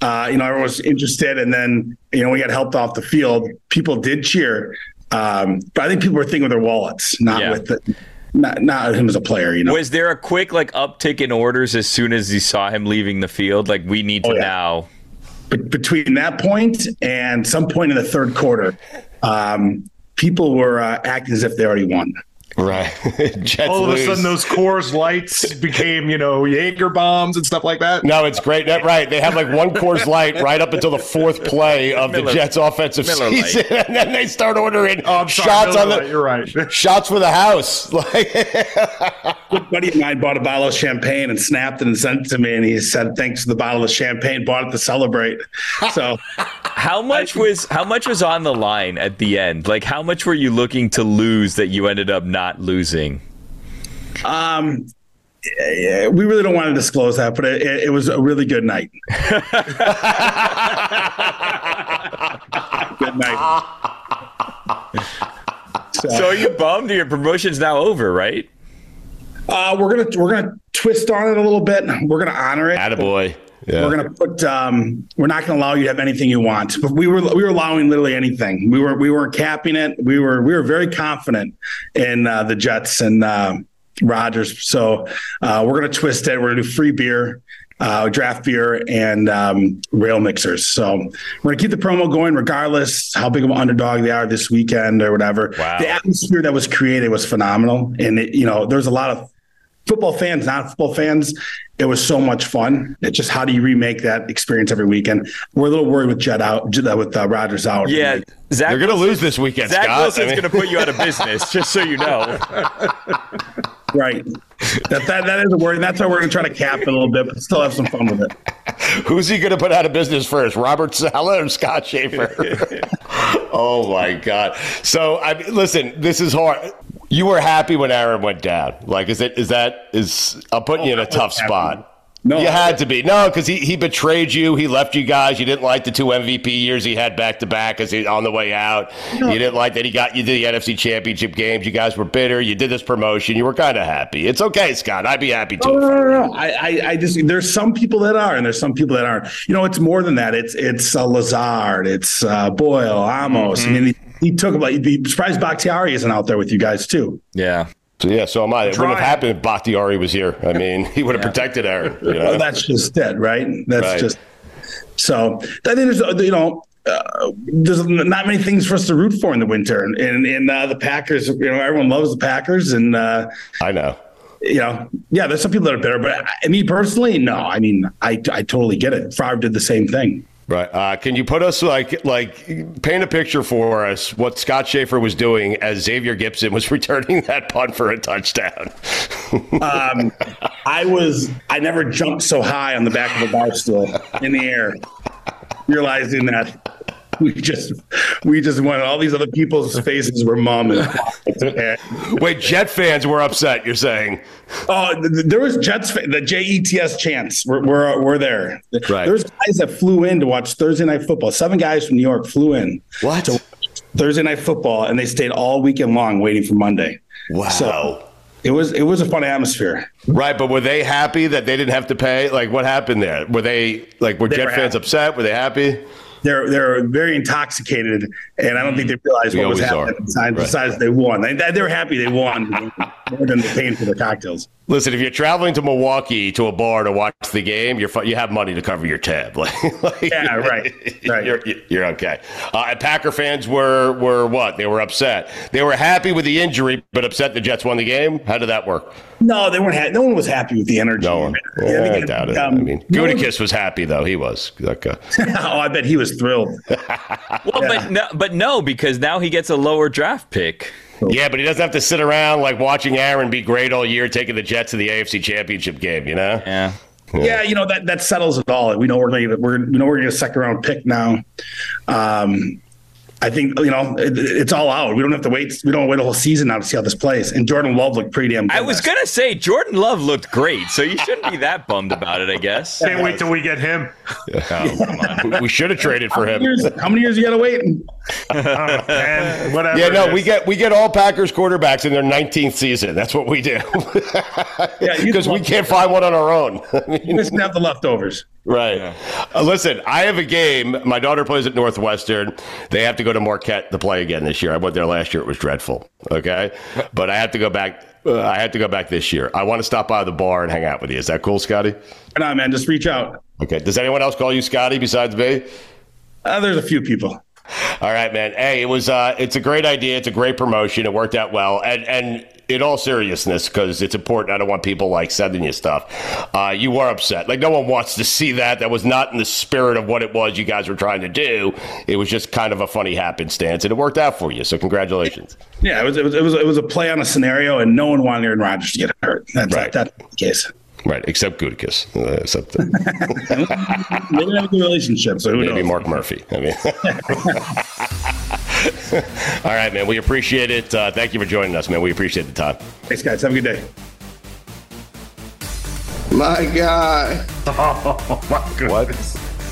Uh, you know, everyone was interested, and then you know we got helped off the field. People did cheer, um, but I think people were thinking with their wallets, not yeah. with the, not not him as a player. You know, was there a quick like uptick in orders as soon as you saw him leaving the field? Like we need to oh, yeah. now. But between that point and some point in the third quarter, um, people were uh, acting as if they already won. Right. Jets All of lose. a sudden, those Coors Lights became, you know, Jaeger bombs and stuff like that. No, it's great. That, right. They had like one Coors Light right up until the fourth play of Miller, the Jets' offensive Miller season, Light. and then they start ordering oh, shots Miller on the. Light, you're right. Shots for the house. Like, a buddy of mine bought a bottle of champagne and snapped it and sent it to me, and he said, "Thanks for the bottle of champagne. Bought it to celebrate." So, How much was how much was on the line at the end? Like how much were you looking to lose that you ended up not losing? Um, we really don't want to disclose that, but it, it was a really good night. good night. So, are you bummed? Your promotion's now over, right? Uh, we're gonna we're gonna twist on it a little bit. We're gonna honor it. Attaboy. Yeah. We're gonna put. Um, we're not gonna allow you to have anything you want. But we were we were allowing literally anything. We were we weren't capping it. We were we were very confident in uh, the Jets and uh, Rodgers. So uh, we're gonna twist it. We're gonna do free beer. Uh, draft beer and um, rail mixers. So we're gonna keep the promo going, regardless how big of an underdog they are this weekend or whatever. Wow. The atmosphere that was created was phenomenal, and it, you know there's a lot of football fans, not football fans. It was so much fun. It's just how do you remake that experience every weekend? We're a little worried with Jet out, with uh, Rodgers out. Yeah, Zach They're going to lose this weekend, Zach Scott. Wilson's I mean- going to put you out of business, just so you know. right. That, that that is a worry. And that's why we're going to try to cap it a little bit, but still have some fun with it. Who's he going to put out of business first, Robert Saleh or Scott Schaefer? oh my God! So I mean, listen, this is hard. You were happy when Aaron went down. Like, is it? Is that? Is I'm putting you in a tough spot. No, you had to be no, because he, he betrayed you. He left you guys. You didn't like the two MVP years he had back to back as he on the way out. You didn't like that he got you to the NFC Championship games. You guys were bitter. You did this promotion. You were kind of happy. It's okay, Scott. I'd be happy too. No, no, no, no. I, I, I just there's some people that are, and there's some people that aren't. You know, it's more than that. It's it's uh, Lazard, it's uh, Boyle, Amos. I mean, he, he took about. You'd be surprised Bakhtiari isn't out there with you guys too. Yeah. So yeah, so am I. It wouldn't have happened if Bakhtiari was here. I mean, he would have protected Aaron. You know? Well, that's just it, right? That's Right. just so. I think there's, you know, uh, there's not many things for us to root for in the winter, and and, and uh, the Packers. You know, everyone loves the Packers, and uh, I know. you know, yeah, there's some people that are bitter, but I, me personally, no. I mean, I I totally get it. Favre did the same thing. Right. Uh, can you put us like like paint a picture for us what Scott Schaefer was doing as Xavier Gipson was returning that punt for a touchdown? Um, I was I never jumped so high on the back of a bar stool in the air, realizing that we just we just went. All these other people's faces were mum and Wait, Jet fans were upset. You're saying? Oh, th- th- there was Jets, the J E T S chants were, were, were there. Right. There's guys that flew in to watch Thursday Night Football. Seven guys from New York flew in What? to watch Thursday Night Football, and they stayed all weekend long waiting for Monday. Wow. So it was it was a fun atmosphere. right, but were they happy that they didn't have to pay? Like, what happened there? Were they like were They Jet were fans happy. upset? Were they happy? They're they're very intoxicated, and I don't think they realized We what was are. happening. Besides, Right. besides they won. They, they were happy they won more than they're paying for the cocktails. Listen, if you're traveling to Milwaukee to a bar to watch the game, you're you have money to cover your tab. Like, like- Yeah, right, right. You're, you're okay. Uh, and Packer fans were were what? They were upset. They were happy with the injury, but upset the Jets won the game. How did that work? No, they weren't. Ha- no one was happy with the energy. No one. Yeah, Yeah, I think, doubt it. um, I mean, no one- was happy though. He was. Like, uh, oh, I bet he was thrilled. Well, but no, but no, because now he gets a lower draft pick. yeah, but he doesn't have to sit around like watching Aaron be great all year, taking the Jets to the AFC Championship game. You know. Yeah. Yeah, you know that that settles it all. We know we're going to we're we know we're going to get a second round pick now. Um, I think you know it, it's all out. We don't have to wait. We don't wait a whole season now to see how this plays. And Jordan Love looked pretty damn. good I was last gonna say Jordan Love looked great, so you shouldn't be that bummed about it, I guess. Can't wait till we get him. Oh, come on. We- We should have traded for How him. years, how many years you got to wait? Oh, man, whatever. Yeah, no, we get we get all Packers quarterbacks in their 19th season. That's what we do. Yeah, because we can't find one on our own. I mean, You just have the leftovers. right. Uh, listen, I have a game. My daughter plays at Northwestern. They have to go to Marquette to play again this year. I went there last year. It was dreadful. Okay, but I have to go back. Uh, I had to go back this year. I want to stop by the bar and hang out with you. Is that cool, Scotty? No, man, just reach out. Okay. Does anyone else call you Scotty besides me? Uh, there's a few people. All right, man. Hey, it was uh it's a great idea. It's a great promotion. It worked out well. And and in all seriousness, because it's important, I don't want people like sending you stuff. Uh, you were upset. Like no one wants to see that. That was not in the spirit of what it was you guys were trying to do. It was just kind of a funny happenstance, and it worked out for you. So congratulations. Yeah, it was it was it was, it was a play on a scenario, and no one wanted Aaron Rodgers to get hurt. That's Right. that's the case. Right, except Gutekunst. Uh, except uh, They don't have a good relationship, so who maybe knows? Mark Murphy. I mean, all right, man. We appreciate it. Uh, thank you for joining us, man. We appreciate the time. Thanks, guys. Have a good day. My guy. What?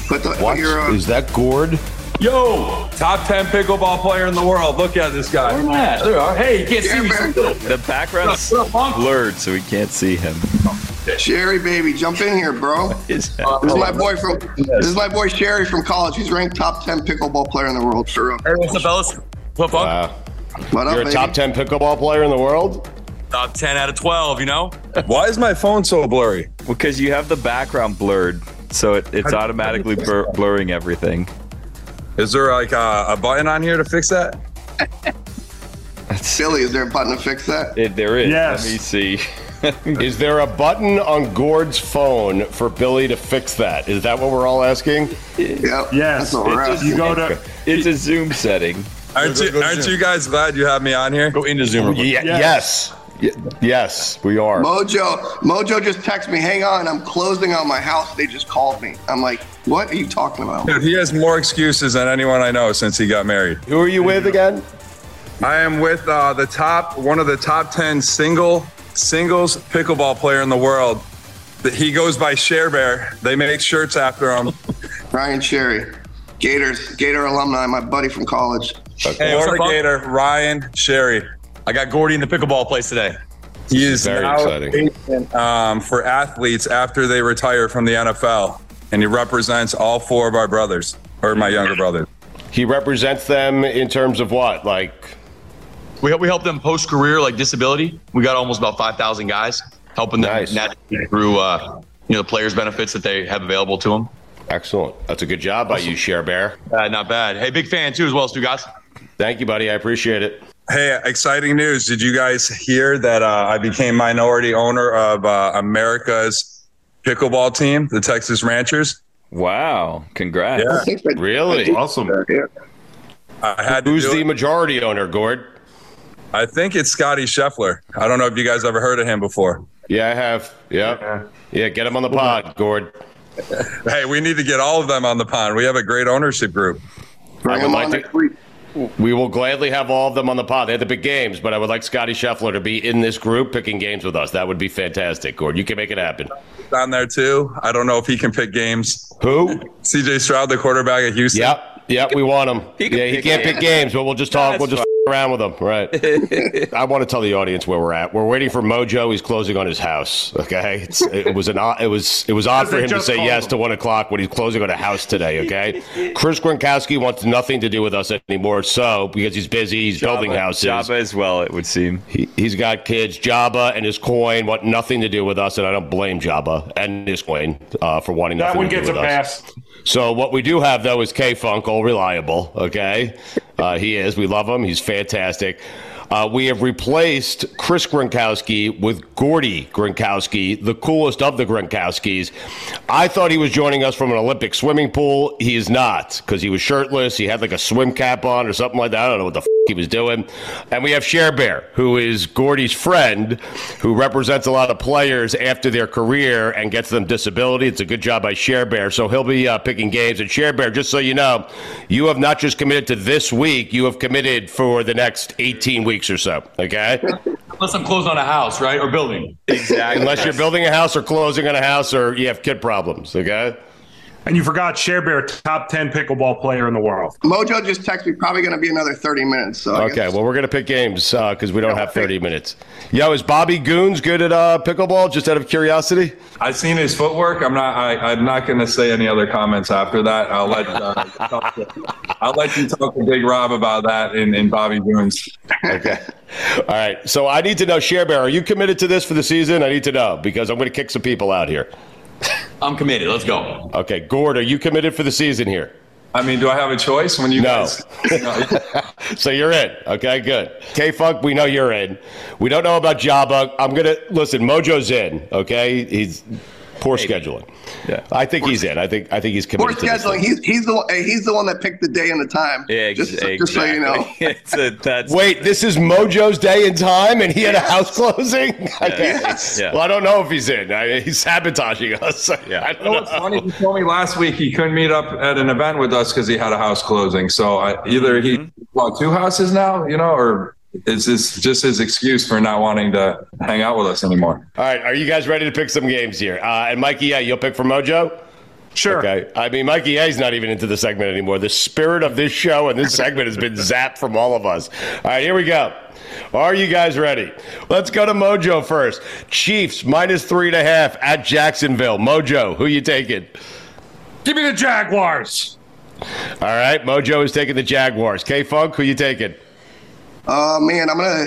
Put the, What Your, uh, is that? Gord? Yo, top 10 pickleball player in the world. Look at this guy. There you are. Hey, you can't see me. The background's blurred, so we can't see him. Sherry, baby, jump in here, bro. This is my oh, boy from. This is my boy Sherry from college. He's ranked top ten pickleball player in the world. For real. Hey, what's up, fellas? Flip up. Wow. What up, You're a baby? top 10 pickleball player in the world? Top 10 out of 12, you know? Why is my phone so blurry? Because you have the background blurred, so it, it's automatically blur- blurring everything. Is there like a, a button on here to fix that? Silly, is there a button to fix that? It, there is. Yes. Let me see. Is there a button on Gord's phone for Billy to fix that? Is that what we're all asking? Yep. Yes. That's It's- asking. You go to. It's a Zoom setting. Aren't you, aren't you guys glad you have me on here? Go into Zoom. Ye- yes. Y- yes, we are. Mojo, Mojo just texted me. Hang on, I'm closing on my house. They just called me. I'm like, what are you talking about? Dude, he has more excuses than anyone I know since he got married. Who are you with again? I am with uh, the top, one of the top 10 single singles pickleball player in the world. He goes by SherBear. They make shirts after him. Ryan Sherry, Gators, Gator alumni, my buddy from college. Hey, Florida Gator, Ryan Sherry. I got Gordy in the pickleball place today. He is Very now exciting. um, for athletes after they retire from the NFL, and he represents all four of our brothers or my younger brothers. He represents them in terms of what? Like, We help, we help them post career like disability. We got almost about five thousand guys helping them Nice. navigate through uh, you know the players benefits that they have available to them. excellent. That's a good job by you, SherBear. Uh, not bad. Hey, big fan too as well, Stu guys. Thank you, buddy. I appreciate it. Hey, exciting news! Did you guys hear that uh, I became minority owner of uh, America's pickleball team, the Texas Ranchers? Wow. Congrats. I think that- Really? Awesome. Yeah. I had Who's do the it. majority owner, Gord? I think it's Scottie Scheffler. I don't know if you guys ever heard of him before. Yeah, I have. Yeah. Yeah, get him on the pod, Gord. Hey, we need to get all of them on the pod. We have a great ownership group. Bring I would like on to- next week. We will gladly have all of them on the pod. They had the big games, but I would like Scottie Scheffler to be in this group picking games with us. That would be fantastic, Gord. You can make it happen. on there too. I don't know if he can pick games. Who? CJ Stroud, the quarterback at Houston. Yep. Yep, we want him. He can yeah, he pick can't pick games, but we'll just talk. That's we'll just f- around with them, Right. I want to tell the audience where we're at. We're waiting for Mojo. He's closing on his house. Okay. It's, it was an odd- it was it was odd for him to say yes him. to one o'clock when he's closing on a house today. Okay. Chris Gronkowski wants nothing to do with us anymore. So because he's busy, he's building houses. Jabba as well, it would seem. He, he's got kids. Jabba and his coin want nothing to do with us, and I don't blame Jabba and his coin uh, for wanting That nothing one to do gets a pass. So what we do have though is K Funkle, reliable. Okay, uh, he is. We love him. He's fantastic. Uh, we have replaced Chris Gronkowski with Gordy Gronkowski, the coolest of the Gronkowskis. I thought he was joining us from an Olympic swimming pool. He is not because he was shirtless. He had like a swim cap on or something like that. I don't know what the f- he was doing. And we have SherBear, who is Gordy's friend, who represents a lot of players after their career and gets them disability. It's a good job by SherBear. So he'll be uh, picking games. And SherBear, just so you know, you have not just committed to this week, you have committed for the next 18 weeks or so. Okay? Unless I'm closing on a house, right, or building. Exactly. Unless you're building a house or closing on a house or you have kid problems. Okay? And you forgot SherBear, top 10 pickleball player in the world. Mojo just texted me. Probably going to be another 30 minutes. So I Okay, guess- well, we're going to pick games because we don't have 30 minutes. Yo, is Bobby Goons good at uh, pickleball, just out of curiosity? I've seen his footwork. I'm not. I, I'm not going to say any other comments after that. I'll let. Uh, to, I'll let you talk to Big Rob about that in, in Bobby Goons. Okay. All right. So I need to know, SherBear, are you committed to this for the season? I need to know because I'm going to kick some people out here. I'm committed. Let's go. Okay. Gord, are you committed for the season here? I mean, do I have a choice when you No. guys? So you're in. Okay, good. K Funk, we know you're in. We don't know about Jabba. I'm gonna listen. Mojo's in. Okay, he's Poor scheduling. Yeah, I think he's in. I think I think he's Poor committed. to this scheduling. thing. He's he's the he's the one that picked the day and the time. Yeah, just, so- just so you know. it's a, that's Wait, this is Mojo's day and time, and he had a house closing. I Yeah. guess. Yeah. Well, I don't know if he's in. I he's sabotaging us. Yeah. I You don't know know. what's funny? He told me last week he couldn't meet up at an event with us because he had a house closing. So I, either he mm-hmm. bought two houses now, you know, or is this just his excuse for not wanting to hang out with us anymore? All right, are you guys ready to pick some games here? Uh, and Mikey, yeah, you'll pick for Mojo. Sure. Okay. I mean, Mikey A's not even into the segment anymore. The spirit of this show and this segment has been zapped from all of us. All right, here we go. Are you guys ready? Let's go to Mojo first. Chiefs minus three and a half at Jacksonville. Mojo, who you taking? Give me the Jaguars. All right, Mojo is taking the Jaguars. K Funk, who you taking? Oh man, I'm gonna.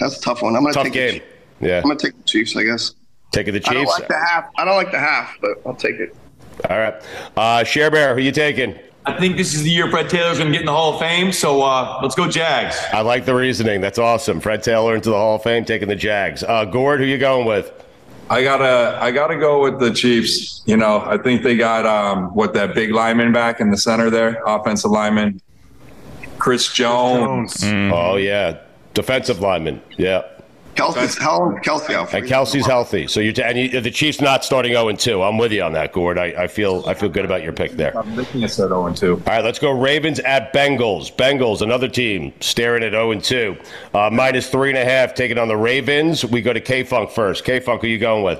That's a tough one. I'm gonna Tough take game. The, Yeah, I'm gonna take the Chiefs. I guess. taking the Chiefs. I don't like the half. I don't like the half, but I'll take it. All right, uh, SherBear, who you taking? I think this is the year Fred Taylor's going to get in the Hall of Fame. So uh, let's go Jags. I like the reasoning. That's awesome. Fred Taylor into the Hall of Fame, taking the Jags. Uh, Gord, who you going with? I gotta, I gotta go with the Chiefs. You know, I think they got um, what that big lineman back in the center there, offensive lineman, Chris Jones. Oh yeah, defensive lineman. Yeah, Kelce's how Kelce and. Kelce's healthy. So you're t- and you, the Chiefs not starting 0 2. I'm with you on that, Gord. I, I feel I feel good about your pick there. All I'm thinking it said 0 2. right, let's go Ravens at Bengals. Bengals, another team staring at 0 2. Uh, minus three and a half, taking on the Ravens. We go to K Funk first. K Funk, who you going with?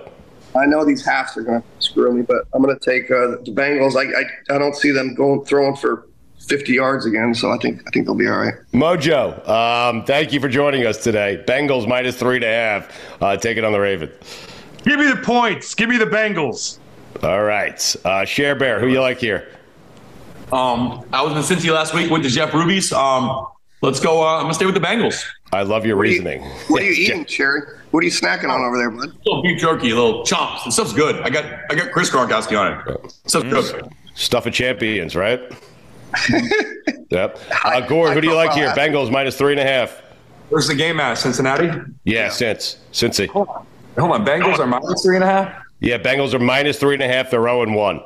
I know these halves are going to screw me, but I'm going to take uh, the Bengals. I, I I don't see them going throwing for 50 yards again, so I think I think they'll be all right. Mojo, um, thank you for joining us today. Bengals minus three and a half, uh, it on the Ravens. Give me the points. Give me the Bengals. All right, uh, SherBear, who you like here? Um, I was in Cincy last week with the Jeff Ruby's. Um, let's go. Uh, I'm going to stay with the Bengals. I love your What are you- reasoning. What are you eating, Sherry? What are you snacking on over there, bud? A little beef jerky, a little chomps. The stuff's good. I got I got Chris Gronkowski on it. Stuff's good. Stuff of champions, right? yep. Uh, Gord, who do you like here? Bengals minus three and a half. Where's the game at? Cincinnati? Yeah, since Cincy. Hold on, Bengals are minus three and a half. Yeah, Bengals are minus three and a half. They're 0 and 1.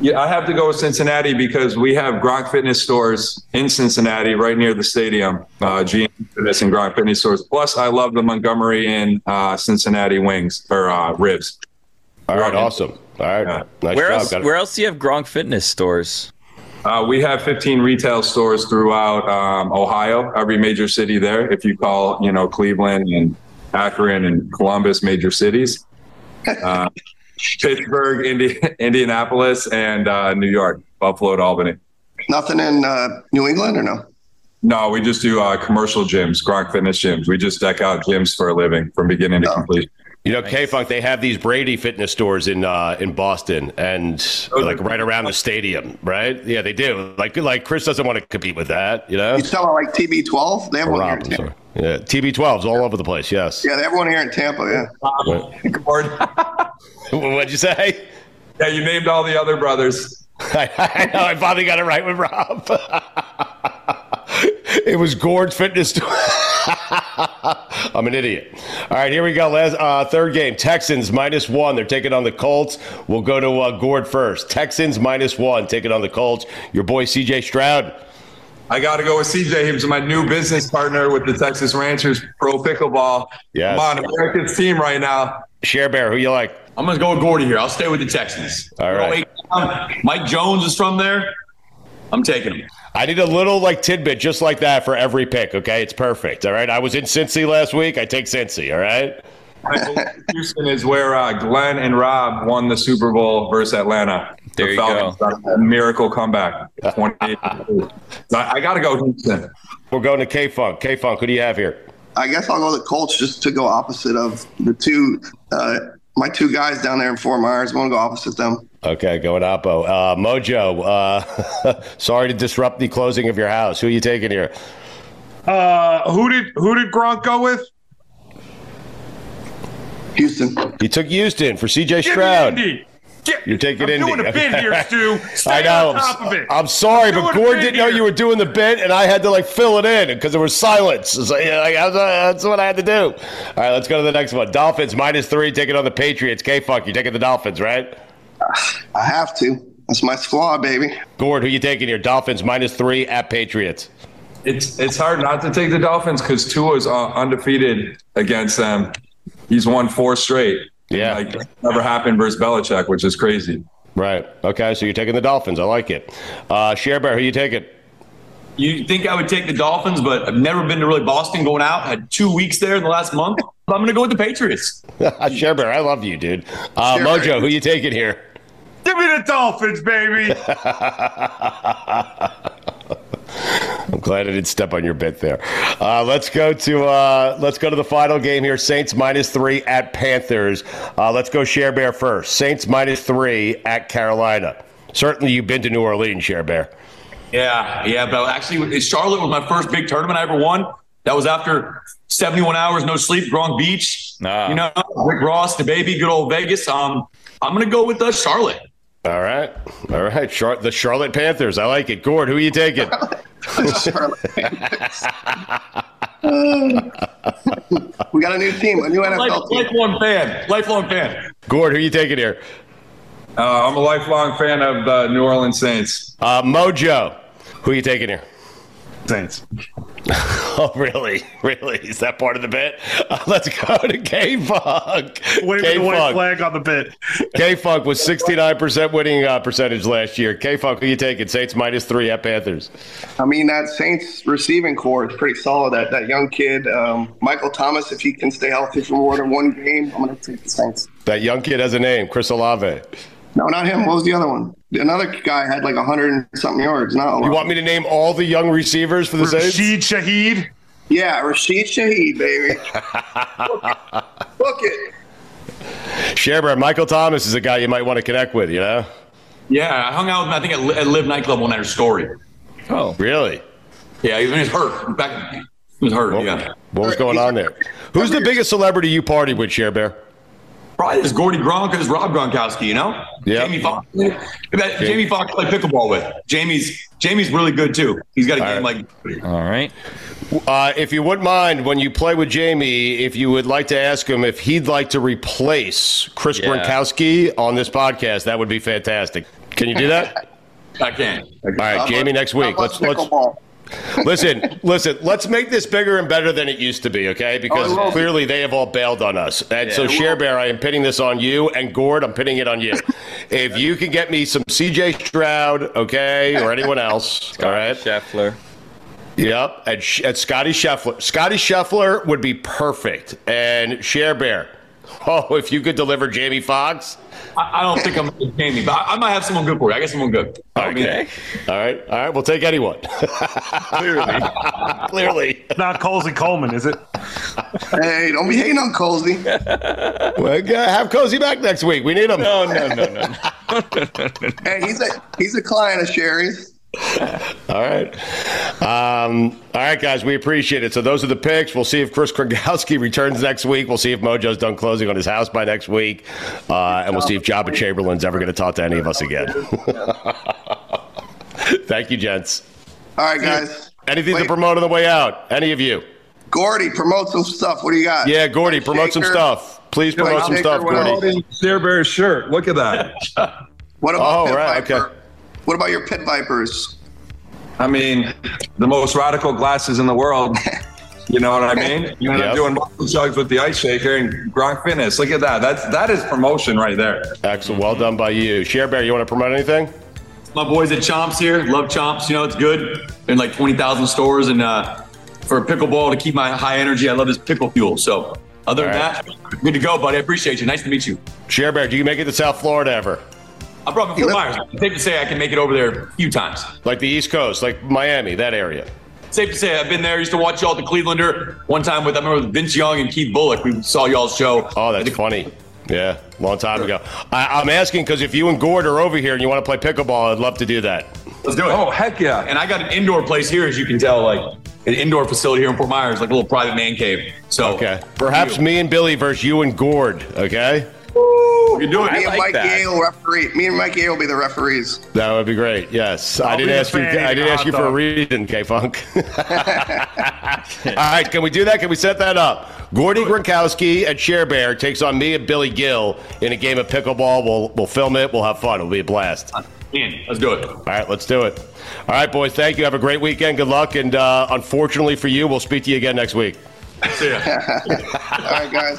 Yeah, I have to go with Cincinnati because we have Gronk Fitness stores in Cincinnati, right near the stadium. Uh, GM Fitness and Gronk Fitness stores. Plus, I love the Montgomery and uh, Cincinnati wings or uh, ribs. All right, awesome. All right, nice where job. else? Got it. Where else do you have Gronk Fitness stores? Uh, we have 15 retail stores throughout um, Ohio, every major city there. If you call, you know, Cleveland and Akron and Columbus, major cities. Uh, Pittsburgh, Indi- Indianapolis, and uh, New York, Buffalo to Albany. Nothing in uh, New England or no? No, we just do uh, commercial gyms, Gronk Fitness gyms. We just deck out gyms for a living from beginning to completion. You know, K Funk, they have these Brady fitness stores in uh, in Boston and like right around the stadium, right? Yeah, they do. Like like Chris doesn't want to compete with that, you know? You sell like TB12? They have Or one here Rob, in Tampa. Yeah, TB12s all over the place. Yes. Yeah, they have one here in Tampa. Yeah. What'd you say? Yeah, you named all the other brothers. I, I know. I finally got it right with Rob. it was Gord's Fitness. Store. I'm an idiot. All right, here we go. Last uh, third game. Texans minus one. They're taking on the Colts. We'll go to uh, Gord first. Texans minus one, taking on the Colts. Your boy C.J. Stroud. I got to go with CJ. He was my new business partner with the Texas Ranchers Pro Pickleball. Yes. I'm on America's team right now. SherBear, who you like? I'm going to go with Gordy here. I'll stay with the Texans. All right. Mike Jones is from there. I'm taking him. I need a little like tidbit just like that for every pick. Okay, it's perfect. All right. I was in Cincy last week. I take Cincy. All right. Houston is where uh, Glenn and Rob won the Super Bowl versus Atlanta. There the you Falcons, A miracle comeback. 28. I, I got to go Houston. We're going to K Funk. K Funk, who do you have here? I guess I'll go with the Colts just to go opposite of the two. Uh, my two guys down there in Fort Myers. I want to go opposite them. Okay, going Oppo. Uh, Mojo, uh, sorry to disrupt the closing of your house. Who are you taking here? Uh, who did who did Gronk go with? Houston. He took Houston for CJ Give me Stroud. Indy. You're taking I'm Indy. doing a bit here, Stu. Stay I know. on top of it. I'm sorry, I'm but doing a Gordon didn't know here. you were doing the bit, and I had to like fill it in because there was silence. So, yeah, like, that's, that's what I had to do. All right, let's go to the next one. Dolphins minus three, taking on the Patriots. K Fuck, you taking the Dolphins, right? I have to. That's my squad, baby. Gord, who you taking here? Dolphins minus three at Patriots. It's it's hard not to take the Dolphins because Tua is uh, undefeated against them. He's won four straight. Yeah, like never happened versus Belichick, which is crazy. Right. Okay, so you're taking the Dolphins. I like it. Uh, SherBear, who you taking? You think I would take the Dolphins, but I've never been to really Boston going out. Had two weeks there in the last month. I'm going to go with the Patriots. SherBear, I love you, dude. Uh, Share Mojo, Bear. who you taking here? Give me the Dolphins, baby. I'm glad I didn't step on your bit there. Uh, let's go to uh, let's go to the final game here. Saints minus three at Panthers. Uh, let's go SherBear first. Saints minus three at Carolina. Certainly, you've been to New Orleans, SherBear. Yeah, yeah, but actually, Charlotte was my first big tournament I ever won. That was after 71 hours no sleep, Gronk Beach. You know, Rick Ross, the baby, good old Vegas. Um, I'm gonna go with uh, Charlotte. All right, all right. Char- the Charlotte Panthers. I like it. Gord, who are you taking? Charlotte We got a new team, a new NFL Life, team. lifelong fan, lifelong fan. Gord, who are you taking here? Uh, I'm a lifelong fan of the New Orleans Saints. Uh, Mojo, who are you taking here? Saints. Oh, really? Really? Is that part of the bit? Uh, let's go to K Funk. Waving the white flag on the bit. K Funk was 69% winning uh, percentage last year. K Funk, who you taking? Saints minus three at Panthers. I mean, that Saints receiving core is pretty solid. That that young kid, um, Michael Thomas, if he can stay healthy for more than one game, I'm going to take the Saints. That young kid has a name, Chris Olave. No, not him. What was the other one? Another guy had like 100 and something yards. Not You want me to name all the young receivers for the Saints? Rashid Shaheed. Yeah, Rashid Shaheed, baby. Book it. SherBear, Michael Thomas is a guy you might want to connect with, you know? Yeah, I hung out with him, I think, at, Li- at LIV nightclub one night. Or Story. Oh. Really? Yeah, he was hurt. Back, he was hurt. yeah. What was going on there? Who's the biggest celebrity you party with, SherBear? Probably this Gordy Gronk is Rob Gronkowski, you know? Yeah. Jamie Foxx. That Jamie Foxx played pickleball with. Jamie's Jamie's really good too. He's got a game like All right. Uh, if you wouldn't mind, when you play with Jamie, if you would like to ask him if he'd like to replace Chris Yeah. Gronkowski on this podcast, that would be fantastic. Can you do that? I can. All right, Jamie, next week. Let's let's Pickleball. Listen, listen. Let's make this bigger and better than it used to be, okay? Oh, because Oh, I will. clearly they have all bailed on us. And so, SherBear, I am pinning this on you, and Gord, I'm pinning it on you. if you can get me some CJ Stroud, okay, or anyone else, all right? Scheffler. Yep, Sh- and Scottie Scheffler. Scottie Scheffler would be perfect. And SherBear. Oh, if you could deliver Jamie Foxx, I, I don't think I'm gonna Jamie, but I, I might have someone good for you. I got someone good. Okay. All right. All right. We'll take anyone. Clearly. Clearly. Not Colsey Coleman, is it? Hey, don't be hating on Colsey. Well, yeah, have Cozy back next week. We need him. No, no, no, no. hey, he's a he's a client of Sherry's. All right. Um, all right, guys, we appreciate it. So those are the picks. We'll see if Chris Gronkowski returns next week. We'll see if Mojo's done closing on his house by next week. Uh, and we'll see if Jabba Chamberlain's ever going to talk to any of us again. Thank you, gents. All right, guys. Anything to promote on the way out? Any of you? Gordy, promote some stuff. What do you got? Yeah, Gordy, promote some stuff. Please promote some Shaker, stuff, what Gordy. else? SherBear's shirt. Look at that. What about Oh, right, Viper? okay. What about your Pit Vipers? I mean, the most radical glasses in the world. You know what I mean? You end Yep. up doing muscle chugs with the ice shaker and Gronk Fitness. Look at that. That's that is promotion right there. Excellent. Well done by you. SherBear, you want to promote anything? My boys at Chomps here, love Chomps. You know, it's good in like 20,000 stores. And uh, for a pickleball to keep my high energy, I love this pickle fuel. So, other than All right. that, good to go, buddy. I appreciate you. Nice to meet you. SherBear, do you make it to South Florida ever? I brought my Fort Myers. Safe to say I can make it over there a few times. Like the East Coast, like Miami, that area. Safe to say I've been there. Used to watch y'all at the Clevelander one time with I remember with Vince Young and Keith Bulluck. We saw y'all's show. Oh, that's funny. Yeah, long time ago. I, I'm asking because if you and Gord are over here and you want to play pickleball, I'd love to do that. Let's do it. Oh heck yeah! And I got an indoor place here, as you can tell, like an indoor facility here in Fort Myers, like a little private man cave. So Okay. Perhaps me and Billy versus you and Gord. Okay. Ooh, you're doing Me it. and like Mike that. Yale referee. Me and Mike Yale will be the referees. That would be great. Yes, I I'll didn't ask you. I didn't ask you for a reason, K Funk. All right, can we do that? Can we set that up? Gordy Gronkowski at SherBear takes on me and Billy Gil in a game of pickleball. We'll we'll film it. We'll have fun. It'll be a blast. All In. Let's do it. All right, let's do it. All right, boys. Thank you. Have a great weekend. Good luck. And uh, unfortunately for you, we'll speak to you again next week. See ya. All right, guys.